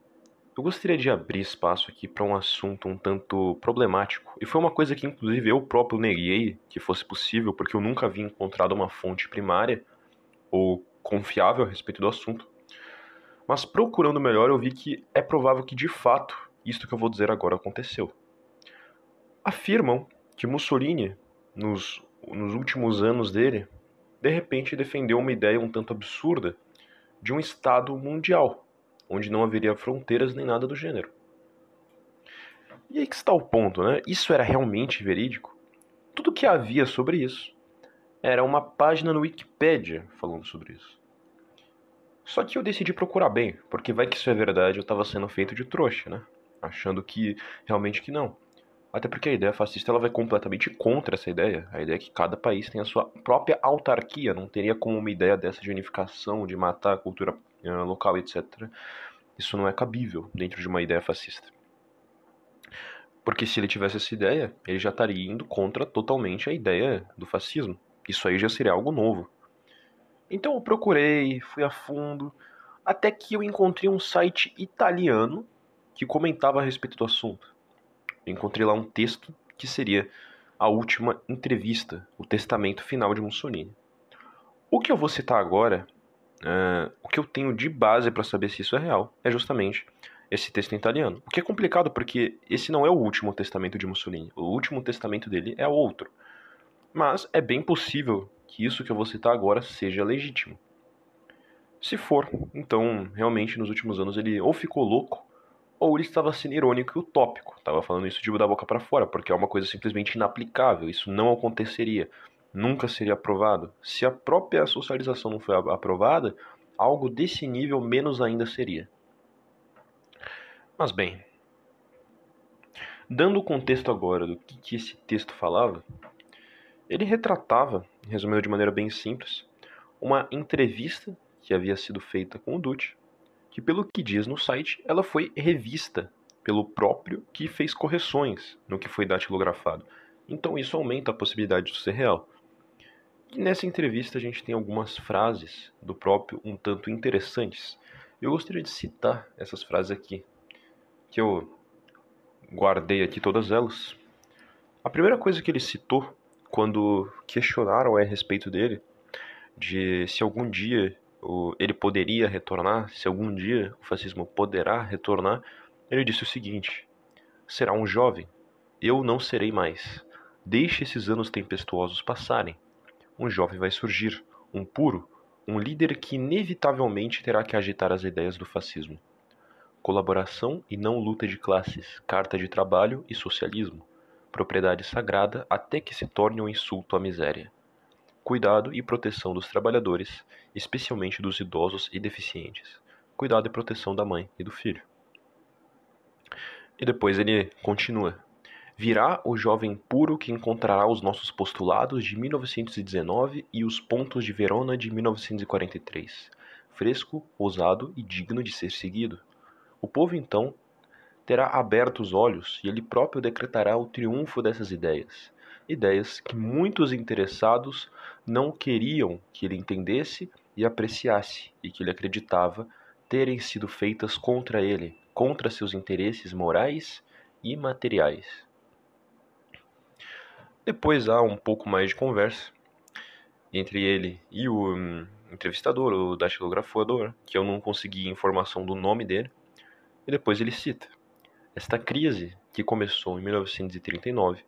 eu gostaria de abrir espaço aqui para um assunto um tanto problemático, e foi uma coisa que inclusive eu próprio neguei que fosse possível, porque eu nunca havia encontrado uma fonte primária ou confiável a respeito do assunto. Mas procurando melhor, eu vi que é provável que de fato isto que eu vou dizer agora aconteceu. Afirmam que Mussolini, nos, nos últimos anos dele, de repente defendeu uma ideia um tanto absurda de um Estado mundial onde não haveria fronteiras nem nada do gênero. E aí que está o ponto, né? Isso era realmente verídico? Tudo que havia sobre isso era uma página no Wikipedia falando sobre isso. Só que eu decidi procurar bem, porque vai que isso é verdade, eu estava sendo feito de trouxa, né? Achando que realmente que não. Até porque a ideia fascista ela vai completamente contra essa ideia. A ideia é que cada país tem a sua própria autarquia, não teria como uma ideia dessa de unificação, de matar a cultura local, etc. Isso não é cabível dentro de uma ideia fascista. Porque se ele tivesse essa ideia, ele já estaria indo contra totalmente a ideia do fascismo. Isso aí já seria algo novo. Então eu procurei, fui a fundo, até que eu encontrei um site italiano que comentava a respeito do assunto encontrei lá um texto que seria a última entrevista, o testamento final de Mussolini. O que eu vou citar agora, uh, o que eu tenho de base para saber se isso é real, é justamente esse texto em italiano. O que é complicado porque esse não é o último testamento de Mussolini. O último testamento dele é outro. Mas é bem possível que isso que eu vou citar agora seja legítimo. Se for, então realmente nos últimos anos ele ou ficou louco ou ele estava sendo irônico e utópico, estava falando isso de da boca para fora, porque é uma coisa simplesmente inaplicável, isso não aconteceria, nunca seria aprovado. Se a própria socialização não foi aprovada, algo desse nível menos ainda seria. Mas bem, dando o contexto agora do que, que esse texto falava, ele retratava, resumindo de maneira bem simples, uma entrevista que havia sido feita com o Dutti que, pelo que diz no site, ela foi revista pelo próprio que fez correções no que foi datilografado. Então isso aumenta a possibilidade de ser real. Nessa entrevista a gente tem algumas frases do próprio um tanto interessantes. Eu gostaria de citar essas frases aqui, que eu guardei aqui todas elas. A primeira coisa que ele citou quando questionaram a respeito dele, de se algum dia ele poderia retornar, se algum dia o fascismo poderá retornar, ele disse o seguinte: será um jovem, eu não serei mais. Deixe esses anos tempestuosos passarem. Um jovem vai surgir, um puro, um líder que inevitavelmente terá que agitar as ideias do fascismo. Colaboração e não luta de classes, carta de trabalho e socialismo, propriedade sagrada até que se torne um insulto à miséria cuidado e proteção dos trabalhadores, especialmente dos idosos e deficientes, cuidado e proteção da mãe e do filho. E depois ele continua: Virá o jovem puro que encontrará os nossos postulados de 1919 e os pontos de Verona de 1943, fresco, ousado e digno de ser seguido. O povo então terá aberto os olhos e ele próprio decretará o triunfo dessas ideias, ideias que muitos interessados não queriam que ele entendesse e apreciasse, e que ele acreditava terem sido feitas contra ele, contra seus interesses morais e materiais. Depois há um pouco mais de conversa entre ele e o hum, entrevistador, o datilografador, que eu não consegui informação do nome dele, e depois ele cita: Esta crise, que começou em 1939,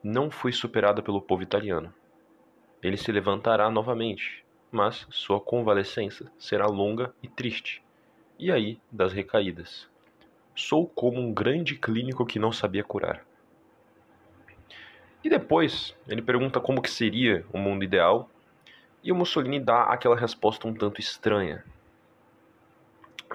não foi superada pelo povo italiano ele se levantará novamente, mas sua convalescença será longa e triste. E aí, das recaídas. Sou como um grande clínico que não sabia curar. E depois, ele pergunta como que seria o mundo ideal, e o Mussolini dá aquela resposta um tanto estranha.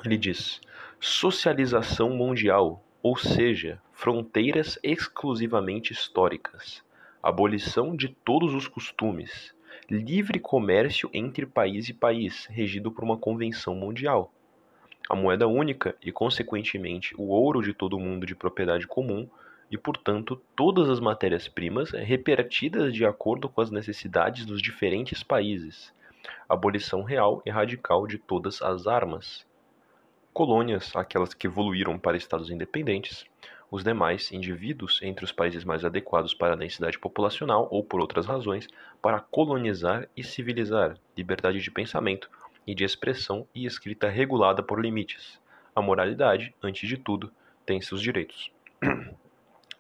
Ele diz: socialização mundial, ou seja, fronteiras exclusivamente históricas abolição de todos os costumes, livre comércio entre país e país, regido por uma convenção mundial. A moeda única e, consequentemente, o ouro de todo mundo de propriedade comum e, portanto, todas as matérias-primas repartidas de acordo com as necessidades dos diferentes países. Abolição real e radical de todas as armas. Colônias, aquelas que evoluíram para estados independentes, os demais indivíduos entre os países mais adequados para a densidade populacional ou por outras razões, para colonizar e civilizar, liberdade de pensamento e de expressão e escrita regulada por limites. A moralidade, antes de tudo, tem seus direitos.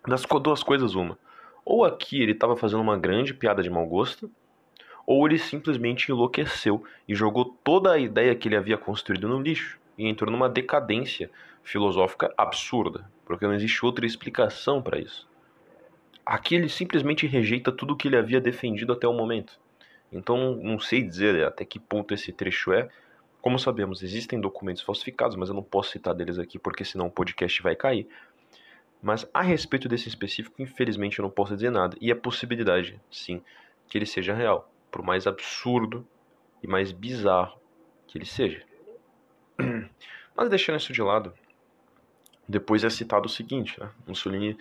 Das duas coisas, uma. Ou aqui ele estava fazendo uma grande piada de mau gosto, ou ele simplesmente enlouqueceu e jogou toda a ideia que ele havia construído no lixo e entrou numa decadência filosófica absurda, porque não existe outra explicação para isso. Aqui ele simplesmente rejeita tudo o que ele havia defendido até o momento. Então, não sei dizer até que ponto esse trecho é Como sabemos, existem documentos falsificados, mas eu não posso citar deles aqui porque senão o podcast vai cair. Mas a respeito desse específico, infelizmente eu não posso dizer nada. E a possibilidade, sim, que ele seja real, por mais absurdo e mais bizarro que ele seja. Mas deixando isso de lado, depois é citado o seguinte, né? Mussolini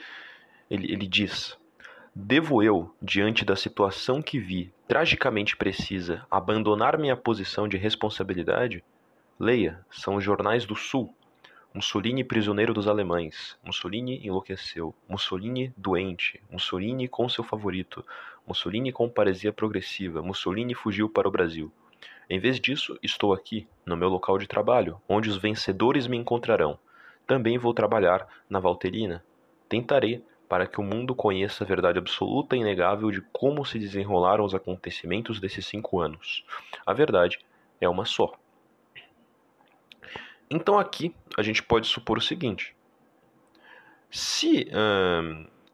ele, ele diz: Devo eu, diante da situação que vi, tragicamente precisa, abandonar minha posição de responsabilidade? Leia, são os jornais do Sul. Mussolini prisioneiro dos alemães. Mussolini enlouqueceu. Mussolini doente. Mussolini com seu favorito. Mussolini com paresia progressiva. Mussolini fugiu para o Brasil. Em vez disso, estou aqui, no meu local de trabalho, onde os vencedores me encontrarão. Também vou trabalhar na Valterina. Tentarei para que o mundo conheça a verdade absoluta e inegável de como se desenrolaram os acontecimentos desses cinco anos. A verdade é uma só. Então aqui a gente pode supor o seguinte: se,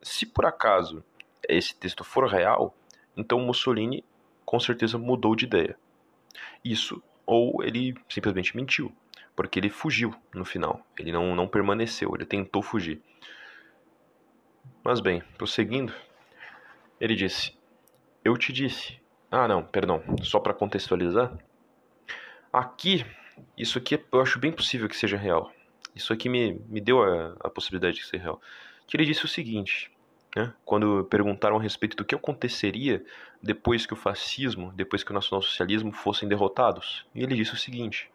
se por acaso esse texto for real, então Mussolini com certeza mudou de ideia. Isso, ou ele simplesmente mentiu, porque ele fugiu no final. Ele não, não permaneceu, ele tentou fugir. Mas bem, prosseguindo, ele disse: Eu te disse. Ah, não, perdão, só para contextualizar. Aqui, isso aqui eu acho bem possível que seja real. Isso aqui me, me deu a, a possibilidade de ser real. Que ele disse o seguinte: né? Quando perguntaram a respeito do que aconteceria depois que o fascismo, depois que o nacionalsocialismo fossem derrotados, e ele disse o seguinte: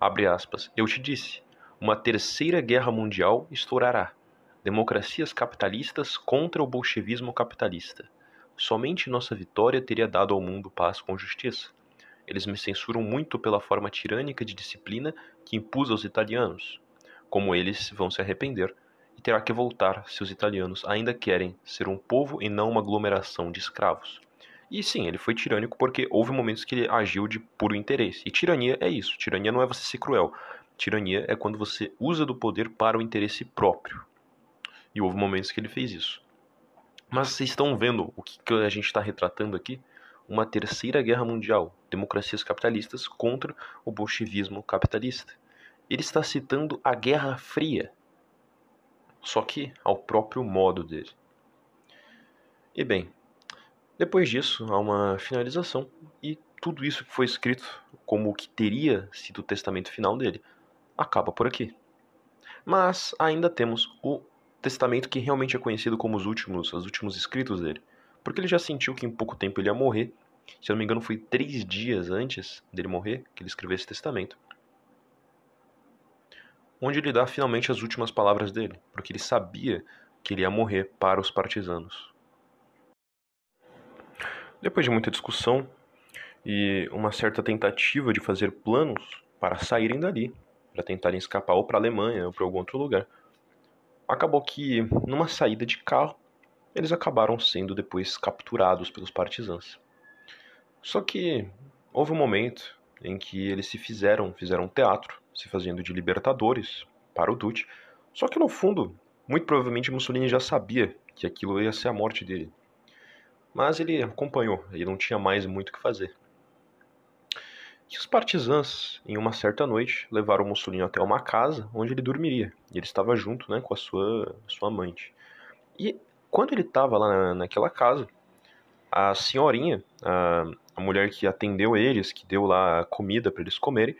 abre aspas, eu te disse, uma terceira guerra mundial estourará. Democracias capitalistas contra o bolchevismo capitalista. Somente nossa vitória teria dado ao mundo paz com justiça. Eles me censuram muito pela forma tirânica de disciplina que impus aos italianos. Como eles vão se arrepender e terá que voltar se os italianos ainda querem ser um povo e não uma aglomeração de escravos. E sim, ele foi tirânico porque houve momentos que ele agiu de puro interesse. E tirania é isso. Tirania não é você ser cruel. Tirania é quando você usa do poder para o interesse próprio. E houve momentos que ele fez isso. Mas vocês estão vendo o que a gente está retratando aqui? Uma terceira guerra mundial, democracias capitalistas contra o bolchevismo capitalista. Ele está citando a Guerra Fria, só que ao próprio modo dele. E bem, depois disso há uma finalização e tudo isso que foi escrito como o que teria sido o testamento final dele acaba por aqui. Mas ainda temos o testamento que realmente é conhecido como os últimos, os últimos escritos dele, porque ele já sentiu que em pouco tempo ele ia morrer. Se eu não me engano, foi três dias antes dele morrer que ele escreveu esse testamento onde ele dá finalmente as últimas palavras dele, porque ele sabia que ele ia morrer para os partisanos. Depois de muita discussão e uma certa tentativa de fazer planos para saírem dali, para tentarem escapar ou para a Alemanha ou para algum outro lugar, acabou que numa saída de carro eles acabaram sendo depois capturados pelos partisãs. Só que houve um momento em que eles se fizeram, fizeram teatro, se fazendo de libertadores para o Duce. Só que no fundo, muito provavelmente Mussolini já sabia que aquilo ia ser a morte dele. Mas ele acompanhou, ele não tinha mais muito o que fazer. E os partisãs, em uma certa noite, levaram Mussolini até uma casa onde ele dormiria. E ele estava junto né, com a sua, sua amante. E quando ele estava lá na, naquela casa, a senhorinha, a, a mulher que atendeu eles, que deu lá comida para eles comerem,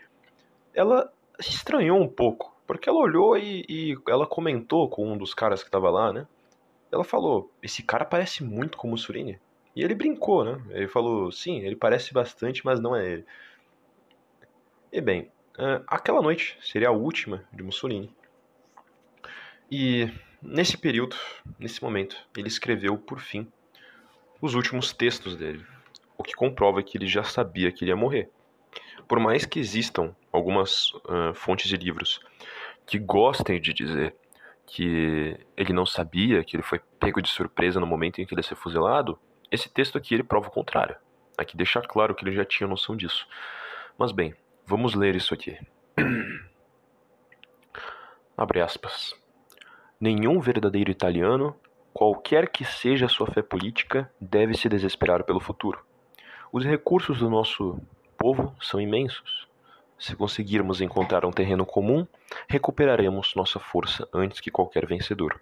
ela se estranhou um pouco, porque ela olhou e, e ela comentou com um dos caras que estava lá, né? Ela falou: Esse cara parece muito com Mussolini. E ele brincou, né? Ele falou: Sim, ele parece bastante, mas não é ele. E bem, é, aquela noite seria a última de Mussolini. E nesse período, nesse momento, ele escreveu, por fim, os últimos textos dele o que comprova que ele já sabia que ia morrer. Por mais que existam algumas uh, fontes de livros que gostem de dizer que ele não sabia, que ele foi pego de surpresa no momento em que ele ia ser fuzilado, esse texto aqui ele prova o contrário. Aqui deixa claro que ele já tinha noção disso. Mas bem, vamos ler isso aqui. Abre aspas. Nenhum verdadeiro italiano, qualquer que seja a sua fé política, deve se desesperar pelo futuro. Os recursos do nosso povo são imensos. Se conseguirmos encontrar um terreno comum, recuperaremos nossa força antes que qualquer vencedor.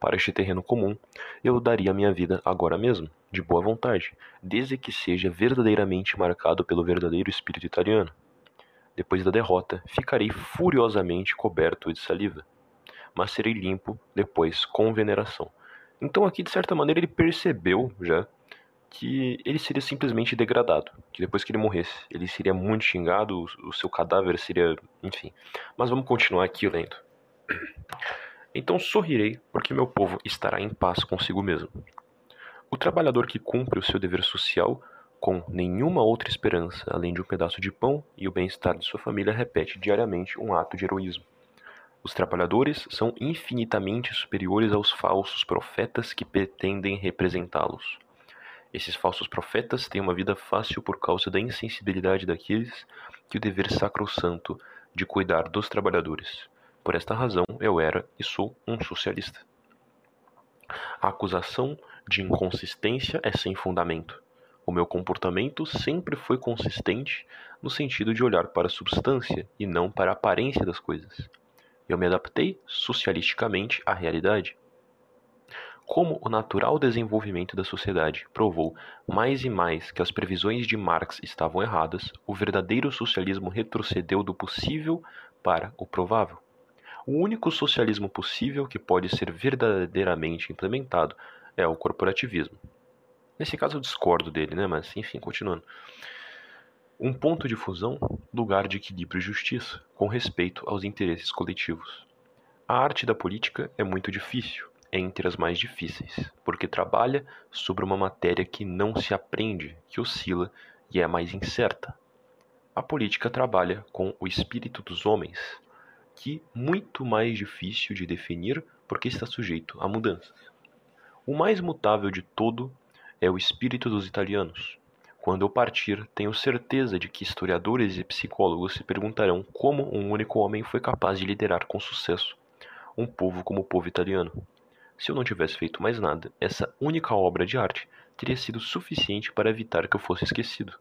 Para este terreno comum, eu daria minha vida agora mesmo, de boa vontade, desde que seja verdadeiramente marcado pelo verdadeiro espírito italiano. Depois da derrota, ficarei furiosamente coberto de saliva, mas serei limpo depois com veneração. Então aqui, de certa maneira, ele percebeu já que ele seria simplesmente degradado, que depois que ele morresse, ele seria muito xingado, o seu cadáver seria, enfim. Mas vamos continuar aqui lendo. Então sorrirei, porque meu povo estará em paz consigo mesmo. O trabalhador que cumpre o seu dever social com nenhuma outra esperança além de um pedaço de pão e o bem-estar de sua família repete diariamente um ato de heroísmo. Os trabalhadores são infinitamente superiores aos falsos profetas que pretendem representá-los. Esses falsos profetas têm uma vida fácil por causa da insensibilidade daqueles que o dever sacrossanto de cuidar dos trabalhadores. Por esta razão, eu era e sou um socialista. A acusação de inconsistência é sem fundamento. O meu comportamento sempre foi consistente no sentido de olhar para a substância e não para a aparência das coisas. Eu me adaptei socialisticamente à realidade. Como o natural desenvolvimento da sociedade provou mais e mais que as previsões de Marx estavam erradas, o verdadeiro socialismo retrocedeu do possível para o provável. O único socialismo possível que pode ser verdadeiramente implementado é o corporativismo. Nesse caso eu discordo dele, né? Mas enfim, continuando. Um ponto de fusão, lugar de equilíbrio e justiça, com respeito aos interesses coletivos. A arte da política é muito difícil, é entre as mais difíceis, porque trabalha sobre uma matéria que não se aprende, que oscila e é mais incerta. A política trabalha com o espírito dos homens, que muito mais difícil de definir porque está sujeito a mudanças. O mais mutável de todo é o espírito dos italianos. Quando eu partir, tenho certeza de que historiadores e psicólogos se perguntarão como um único homem foi capaz de liderar com sucesso um povo como o povo italiano. Se eu não tivesse feito mais nada, essa única obra de arte teria sido suficiente para evitar que eu fosse esquecido.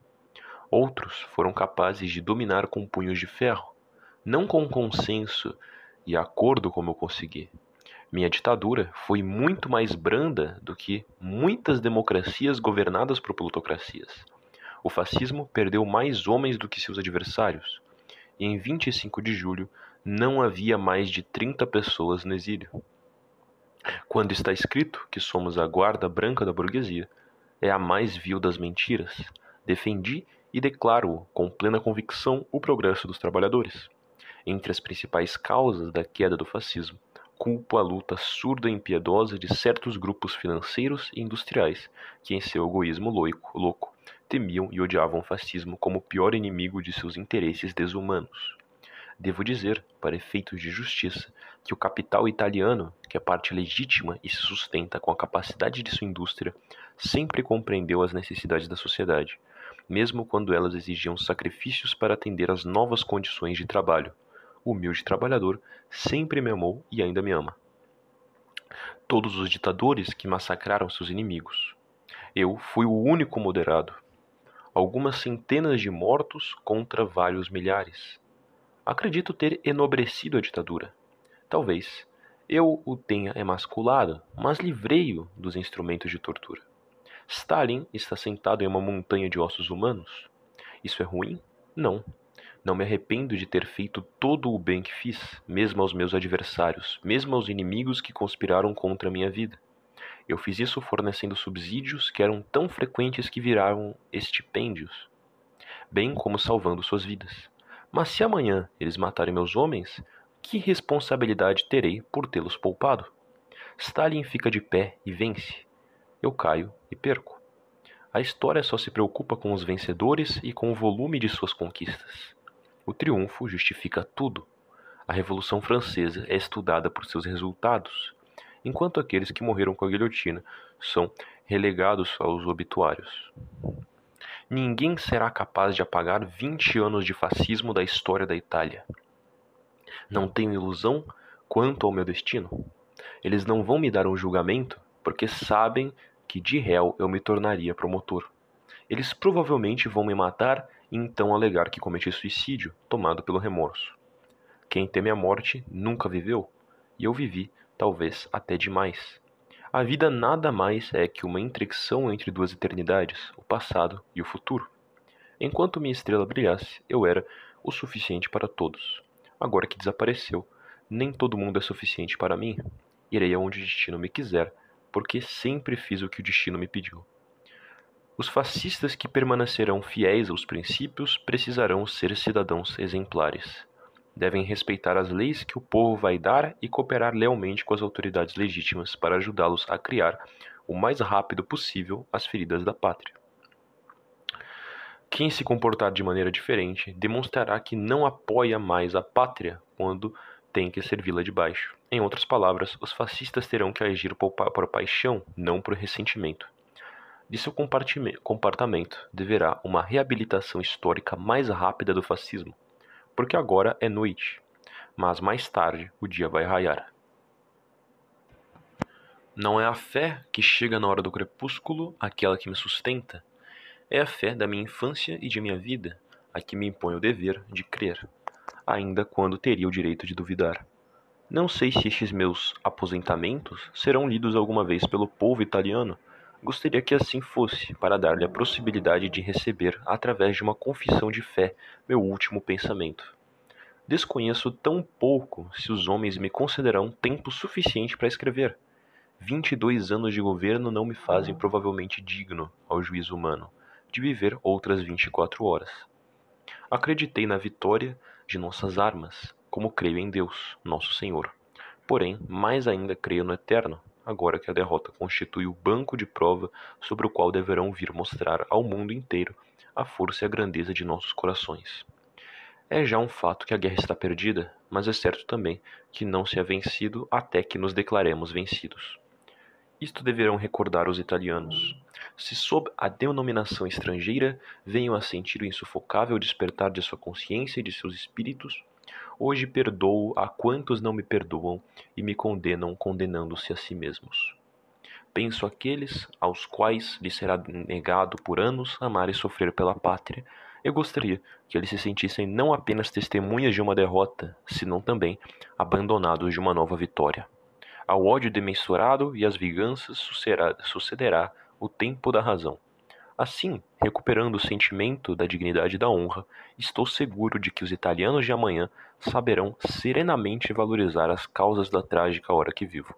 Outros foram capazes de dominar com punhos de ferro, não com consenso e acordo como eu consegui. Minha ditadura foi muito mais branda do que muitas democracias governadas por plutocracias. O fascismo perdeu mais homens do que seus adversários, e em 25 de julho não havia mais de 30 pessoas no exílio. Quando está escrito que somos a guarda branca da burguesia, é a mais vil das mentiras. Defendi e declaro com plena convicção o progresso dos trabalhadores. Entre as principais causas da queda do fascismo, culpo a luta surda e impiedosa de certos grupos financeiros e industriais que, em seu egoísmo louco, temiam e odiavam o fascismo como o pior inimigo de seus interesses desumanos. Devo dizer, para efeitos de justiça, que o capital italiano, que é parte legítima e se sustenta com a capacidade de sua indústria, sempre compreendeu as necessidades da sociedade, mesmo quando elas exigiam sacrifícios para atender às novas condições de trabalho. Humilde trabalhador sempre me amou e ainda me ama. Todos os ditadores que massacraram seus inimigos. Eu fui o único moderado. Algumas centenas de mortos contra vários milhares acredito ter enobrecido a ditadura. Talvez eu o tenha emasculado, mas livrei-o dos instrumentos de tortura. Stalin está sentado em uma montanha de ossos humanos. Isso é ruim? Não. Não me arrependo de ter feito todo o bem que fiz, mesmo aos meus adversários, mesmo aos inimigos que conspiraram contra a minha vida. Eu fiz isso fornecendo subsídios que eram tão frequentes que viraram estipêndios, bem como salvando suas vidas. Mas se amanhã eles matarem meus homens, que responsabilidade terei por tê-los poupado? Stalin fica de pé e vence. Eu caio e perco. A história só se preocupa com os vencedores e com o volume de suas conquistas. O triunfo justifica tudo. A Revolução Francesa é estudada por seus resultados, enquanto aqueles que morreram com a guilhotina são relegados aos obituários. Ninguém será capaz de apagar 20 anos de fascismo da história da Itália. Não tenho ilusão quanto ao meu destino. Eles não vão me dar um julgamento porque sabem que de réu eu me tornaria promotor. eles provavelmente vão me matar e então alegar que cometi suicídio, tomado pelo remorso. Quem teme a morte nunca viveu, e eu vivi, talvez até demais. A vida nada mais é que uma intersecção entre duas eternidades, o passado e o futuro. Enquanto minha estrela brilhasse, eu era o suficiente para todos. Agora que desapareceu, nem todo mundo é suficiente para mim. Irei aonde o destino me quiser, porque sempre fiz o que o destino me pediu. Os fascistas que permanecerão fiéis aos princípios precisarão ser cidadãos exemplares. Devem respeitar as leis que o povo vai dar e cooperar lealmente com as autoridades legítimas para ajudá-los a criar o mais rápido possível as feridas da pátria. Quem se comportar de maneira diferente demonstrará que não apoia mais a pátria quando tem que servi-la de baixo. Em outras palavras, os fascistas terão que agir por, por paixão, não por ressentimento. De seu comportamento deverá uma reabilitação histórica mais rápida do fascismo, porque agora é noite, mas mais tarde o dia vai raiar. Não é a fé que chega na hora do crepúsculo aquela que me sustenta, é a fé da minha infância e de minha vida a que me impõe o dever de crer, ainda quando teria o direito de duvidar. Não sei se estes meus aposentamentos serão lidos alguma vez pelo povo italiano Gostaria que assim fosse, para dar-lhe a possibilidade de receber, através de uma confissão de fé, meu último pensamento. Desconheço tão pouco se os homens me considerarão tempo suficiente para escrever. Vinte e dois anos de governo não me fazem provavelmente digno, ao juízo humano, de viver outras vinte e quatro horas. Acreditei na vitória de nossas armas, como creio em Deus, nosso Senhor. Porém, mais ainda creio no Eterno, agora que a derrota constitui o banco de prova sobre o qual deverão vir mostrar ao mundo inteiro a força e a grandeza de nossos corações. É já um fato que a guerra está perdida, mas é certo também que não se é vencido até que nos declaremos vencidos. Isto deverão recordar os italianos. Se sob a denominação estrangeira venham a sentir o insufocável despertar de sua consciência e de seus espíritos, Hoje perdoo a quantos não me perdoam e me condenam condenando-se a si mesmos. Penso aqueles aos quais lhe será negado por anos amar e sofrer pela pátria. Eu gostaria que eles se sentissem não apenas testemunhas de uma derrota, senão também abandonados de uma nova vitória. Ao ódio demensurado e às vinganças sucederá o tempo da razão. Assim, recuperando o sentimento da dignidade e da honra, estou seguro de que os italianos de amanhã saberão serenamente valorizar as causas da trágica hora que vivo.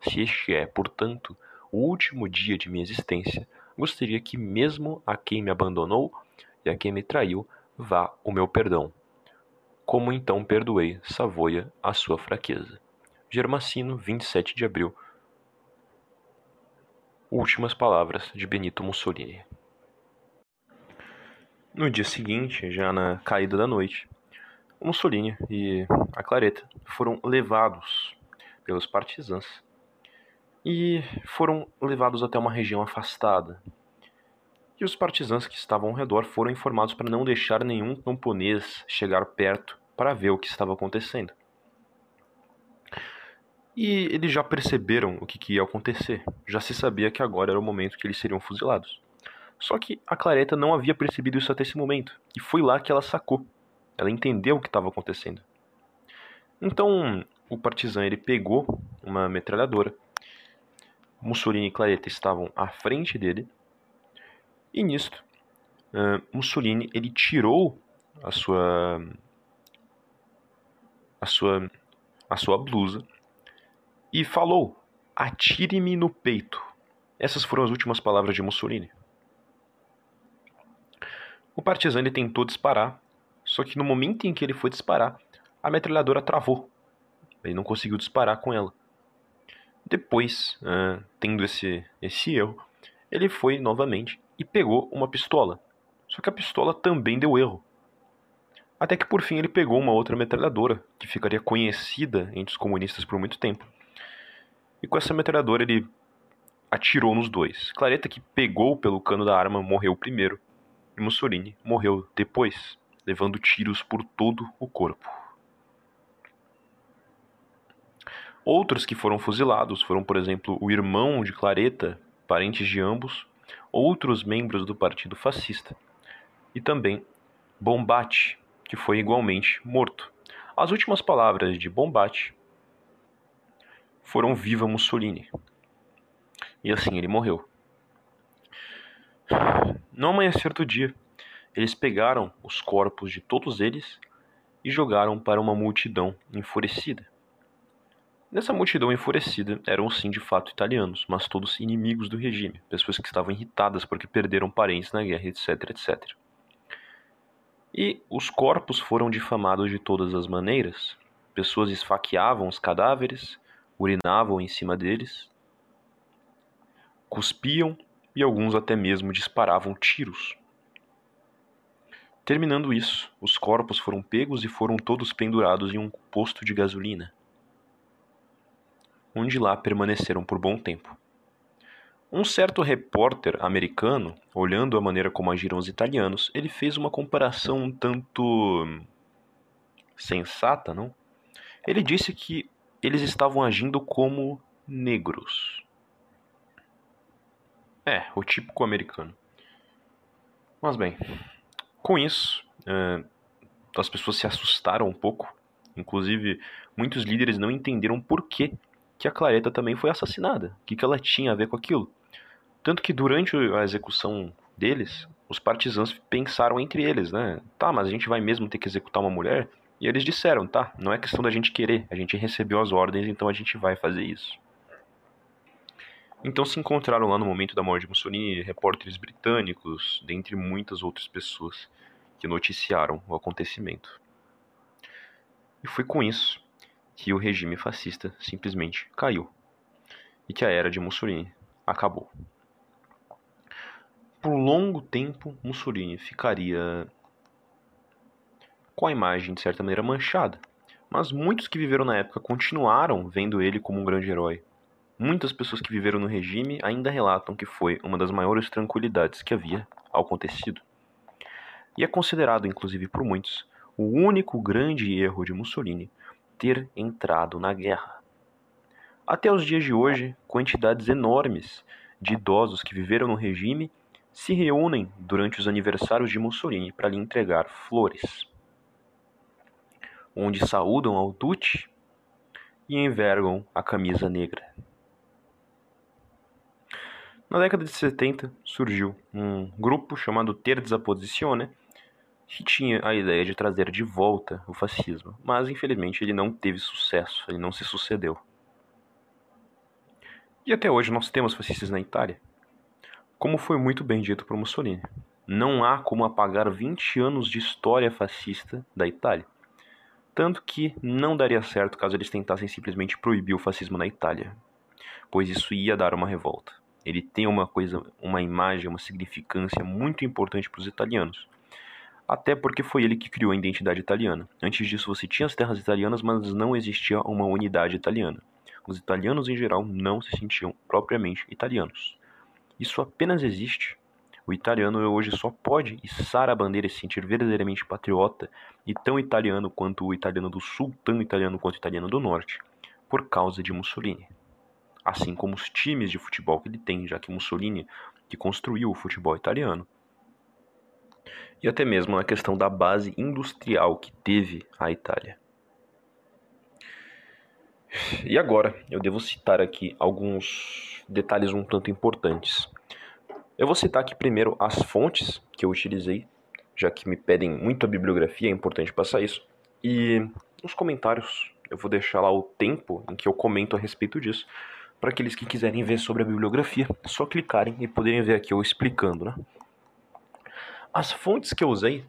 Se este é, portanto, o último dia de minha existência, gostaria que, mesmo a quem me abandonou e a quem me traiu, vá o meu perdão. Como então perdoei Savoia a sua fraqueza. Germacino, 27 de abril Últimas palavras de Benito Mussolini. No dia seguinte, já na caída da noite, Mussolini e a Clareta foram levados pelos partisãs e foram levados até uma região afastada. E os partisãs que estavam ao redor foram informados para não deixar nenhum camponês chegar perto para ver o que estava acontecendo. E eles já perceberam o que, que ia acontecer. Já se sabia que agora era o momento que eles seriam fuzilados. Só que a Clareta não havia percebido isso até esse momento. E foi lá que ela sacou. Ela entendeu o que estava acontecendo. Então, o partizan ele pegou uma metralhadora. Mussolini e Clareta estavam à frente dele. E nisto, uh, Mussolini ele tirou a sua a sua a sua blusa e falou: Atire-me no peito. Essas foram as últimas palavras de Mussolini. O Partizani tentou disparar, só que no momento em que ele foi disparar, a metralhadora travou. Ele não conseguiu disparar com ela. Depois, uh, tendo esse, esse erro, ele foi novamente e pegou uma pistola. Só que a pistola também deu erro. Até que por fim ele pegou uma outra metralhadora, que ficaria conhecida entre os comunistas por muito tempo, e com essa metralhadora ele atirou nos dois. Clareta, que pegou pelo cano da arma, morreu primeiro. E Mussolini morreu depois, levando tiros por todo o corpo. Outros que foram fuzilados foram, por exemplo, o irmão de Clareta, parentes de ambos, outros membros do partido fascista e também Bombate, que foi igualmente morto. As últimas palavras de Bombate foram Viva Mussolini. E assim ele morreu. No amanhecer do dia, eles pegaram os corpos de todos eles e jogaram para uma multidão enfurecida. Nessa multidão enfurecida eram sim de fato italianos, mas todos inimigos do regime, pessoas que estavam irritadas porque perderam parentes na guerra, etc, etc. E os corpos foram difamados de todas as maneiras. Pessoas esfaqueavam os cadáveres, urinavam em cima deles, cuspiam e alguns até mesmo disparavam tiros. Terminando isso, os corpos foram pegos e foram todos pendurados em um posto de gasolina onde lá permaneceram por bom tempo. Um certo repórter americano, olhando a maneira como agiram os italianos, ele fez uma comparação um tanto sensata, não? Ele disse que eles estavam agindo como negros. É, o típico americano. Mas bem, com isso, uh, as pessoas se assustaram um pouco. Inclusive, muitos líderes não entenderam por que que a Clareta também foi assassinada. O que, que ela tinha a ver com aquilo? Tanto que durante a execução deles, os partisãos pensaram entre eles, né? Tá, mas a gente vai mesmo ter que executar uma mulher? E eles disseram, tá, não é questão da gente querer, a gente recebeu as ordens, então a gente vai fazer isso. Então se encontraram lá no momento da morte de Mussolini repórteres britânicos, dentre muitas outras pessoas que noticiaram o acontecimento. E foi com isso que o regime fascista simplesmente caiu e que a era de Mussolini acabou. Por longo tempo, Mussolini ficaria com a imagem de certa maneira manchada, mas muitos que viveram na época continuaram vendo ele como um grande herói. Muitas pessoas que viveram no regime ainda relatam que foi uma das maiores tranquilidades que havia acontecido. E é considerado, inclusive por muitos, o único grande erro de Mussolini ter entrado na guerra. Até os dias de hoje, quantidades enormes de idosos que viveram no regime se reúnem durante os aniversários de Mussolini para lhe entregar flores, onde saúdam ao Duce e envergam a camisa negra. Na década de 70 surgiu um grupo chamado Terza Posizione, que tinha a ideia de trazer de volta o fascismo, mas infelizmente ele não teve sucesso, ele não se sucedeu. E até hoje nós temos fascistas na Itália. Como foi muito bem dito por Mussolini, não há como apagar 20 anos de história fascista da Itália. Tanto que não daria certo caso eles tentassem simplesmente proibir o fascismo na Itália, pois isso ia dar uma revolta. Ele tem uma coisa, uma imagem, uma significância muito importante para os italianos até porque foi ele que criou a identidade italiana. Antes disso, você tinha as terras italianas, mas não existia uma unidade italiana. Os italianos em geral não se sentiam propriamente italianos. Isso apenas existe. O italiano hoje só pode içar a bandeira e se sentir verdadeiramente patriota e tão italiano quanto o italiano do sul, tão italiano quanto o italiano do norte, por causa de Mussolini. Assim como os times de futebol que ele tem, já que Mussolini que construiu o futebol italiano e até mesmo na questão da base industrial que teve a Itália. E agora eu devo citar aqui alguns detalhes um tanto importantes. Eu vou citar aqui primeiro as fontes que eu utilizei, já que me pedem muito a bibliografia, é importante passar isso. E nos comentários eu vou deixar lá o tempo em que eu comento a respeito disso, para aqueles que quiserem ver sobre a bibliografia, só clicarem e poderem ver aqui eu explicando, né? As fontes que eu usei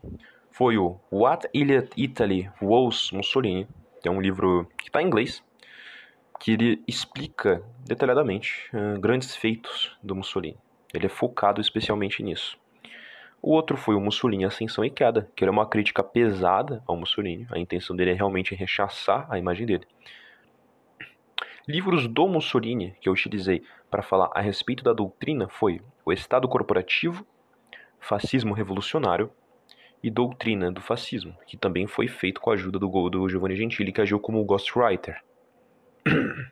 foi o What Italy Was Mussolini, que é um livro que está em inglês, que ele explica detalhadamente uh, grandes feitos do Mussolini. Ele é focado especialmente nisso. O outro foi o Mussolini Ascensão e Queda, que era uma crítica pesada ao Mussolini. A intenção dele é realmente rechaçar a imagem dele. Livros do Mussolini que eu utilizei para falar a respeito da doutrina foi O Estado Corporativo Fascismo Revolucionário e Doutrina do Fascismo, que também foi feito com a ajuda do, do Giovanni Gentili, que agiu como ghostwriter.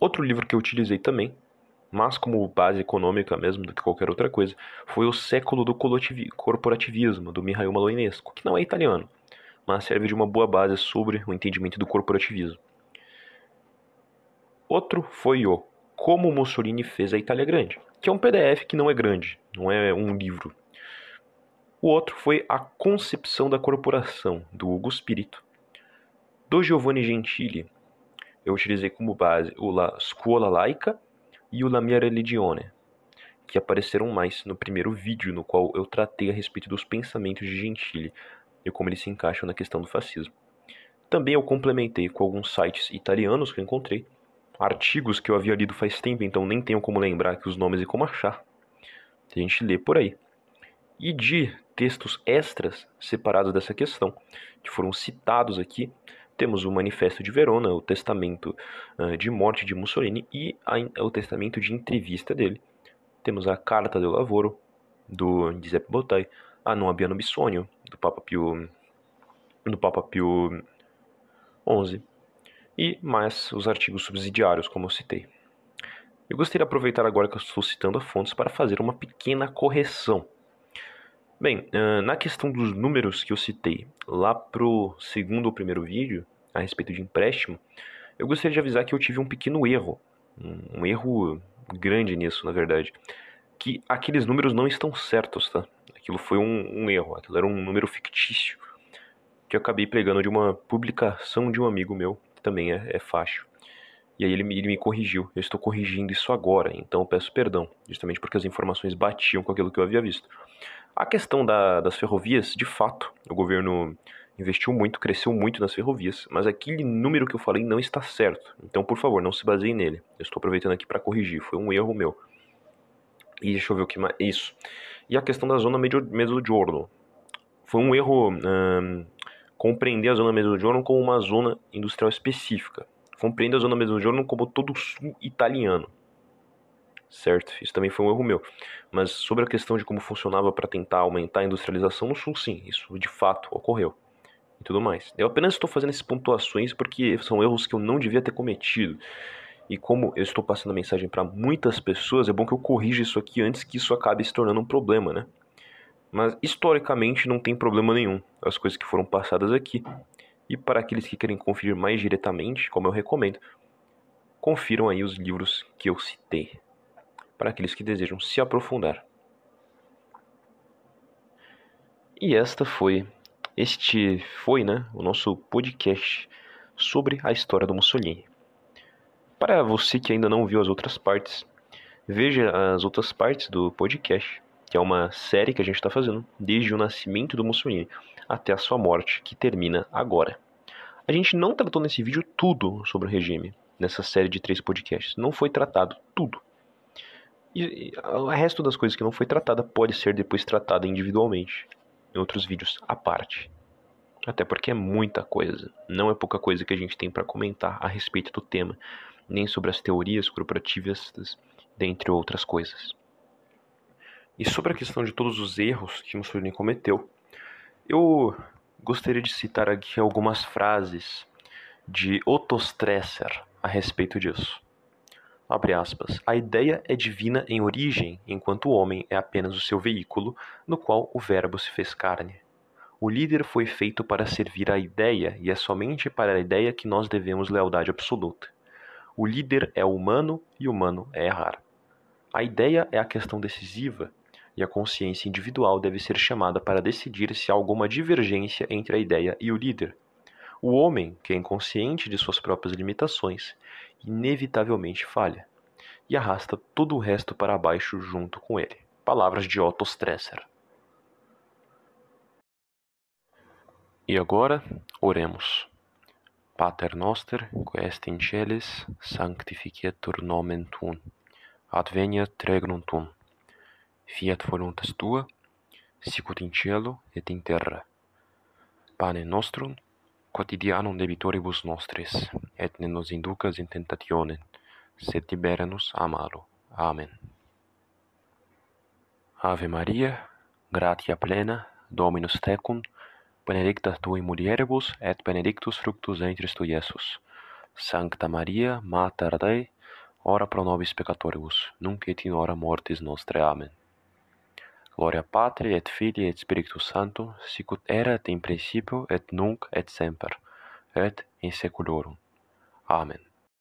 Outro livro que eu utilizei também mas como base econômica mesmo do que qualquer outra coisa, foi o século do corporativismo, do Mihail Maloinesco, que não é italiano, mas serve de uma boa base sobre o entendimento do corporativismo. Outro foi o Como Mussolini fez a Itália Grande, que é um PDF que não é grande, não é um livro. O outro foi A Concepção da Corporação, do Hugo Spirito. Do Giovanni Gentili, eu utilizei como base o La Scuola Laica e o La Mia Religione, que apareceram mais no primeiro vídeo no qual eu tratei a respeito dos pensamentos de Gentili e como eles se encaixam na questão do fascismo. Também eu complementei com alguns sites italianos que eu encontrei, artigos que eu havia lido faz tempo, então nem tenho como lembrar aqui os nomes e como achar. A gente lê por aí. E de textos extras separados dessa questão, que foram citados aqui, temos o Manifesto de Verona, o testamento uh, de morte de Mussolini e a, o testamento de entrevista dele. Temos a Carta do Lavoro, do Giuseppe Bottai, a Non abbiano bisogno, do Papa Pio, do Papa Pio XI, e mais os artigos subsidiários, como eu citei. Eu gostaria de aproveitar agora que eu estou citando as fontes para fazer uma pequena correção. Bem, na questão dos números que eu citei lá pro segundo ou primeiro vídeo, a respeito de empréstimo, eu gostaria de avisar que eu tive um pequeno erro, um erro grande nisso, na verdade, que aqueles números não estão certos, tá? Aquilo foi um, um erro, aquilo era um número fictício, que eu acabei pegando de uma publicação de um amigo meu, que também é, é fácil. E aí ele me, ele me corrigiu. Eu estou corrigindo isso agora, então peço perdão, justamente porque as informações batiam com aquilo que eu havia visto. A questão da, das ferrovias, de fato, o governo investiu muito, cresceu muito nas ferrovias, mas aquele número que eu falei não está certo. Então, por favor, não se baseie nele. Eu estou aproveitando aqui para corrigir, foi um erro meu. E deixa eu ver o que mais. Isso. E a questão da zona Mezzogiorno. Foi um erro hum, compreender a zona Mezzogiorno como uma zona industrial específica. Compreender a zona Mezzogiorno como todo o sul italiano certo? Isso também foi um erro meu. Mas sobre a questão de como funcionava para tentar aumentar a industrialização no Sul, sim, isso de fato ocorreu. E tudo mais. Eu apenas estou fazendo essas pontuações porque são erros que eu não devia ter cometido. E como eu estou passando a mensagem para muitas pessoas, é bom que eu corrija isso aqui antes que isso acabe se tornando um problema, né? Mas historicamente não tem problema nenhum as coisas que foram passadas aqui. E para aqueles que querem conferir mais diretamente, como eu recomendo, confiram aí os livros que eu citei para aqueles que desejam se aprofundar. E esta foi este foi, né, o nosso podcast sobre a história do Mussolini. Para você que ainda não viu as outras partes, veja as outras partes do podcast, que é uma série que a gente está fazendo desde o nascimento do Mussolini até a sua morte, que termina agora. A gente não tratou nesse vídeo tudo sobre o regime, nessa série de três podcasts. Não foi tratado tudo. E, e o resto das coisas que não foi tratada pode ser depois tratada individualmente, em outros vídeos à parte. Até porque é muita coisa, não é pouca coisa que a gente tem para comentar a respeito do tema, nem sobre as teorias corporativistas, dentre outras coisas. E sobre a questão de todos os erros que Mussolini cometeu, eu gostaria de citar aqui algumas frases de Otto Stresser a respeito disso. A ideia é divina em origem, enquanto o homem é apenas o seu veículo, no qual o Verbo se fez carne. O líder foi feito para servir à ideia, e é somente para a ideia que nós devemos lealdade absoluta. O líder é humano e humano é errar. A ideia é a questão decisiva, e a consciência individual deve ser chamada para decidir se há alguma divergência entre a ideia e o líder. O homem, que é inconsciente de suas próprias limitações, inevitavelmente falha e arrasta todo o resto para baixo junto com ele. Palavras de Otto Stresser. E agora, oremos. Pater noster, qui est in celis, sanctificetur nomen tuum. Adveniat regnum tuum. Fiat voluntas tua, sicut in cielo et in terra. Pane nostrum quotidianum debitoribus nostris, et ne nos inducas in tentationem, sed libera nos a malo. Amen. Ave Maria, gratia plena, Dominus tecum, benedicta tu in mulieribus et benedictus fructus ventris tu Iesus. Sancta Maria, Mater Dei, ora pro nobis peccatoribus, nunc et in hora mortis nostre. Amen. Gloria Patri et Filii et Spiritus Sanctum, sicut erat in principio et nunc et semper et in saeculorum. Amen.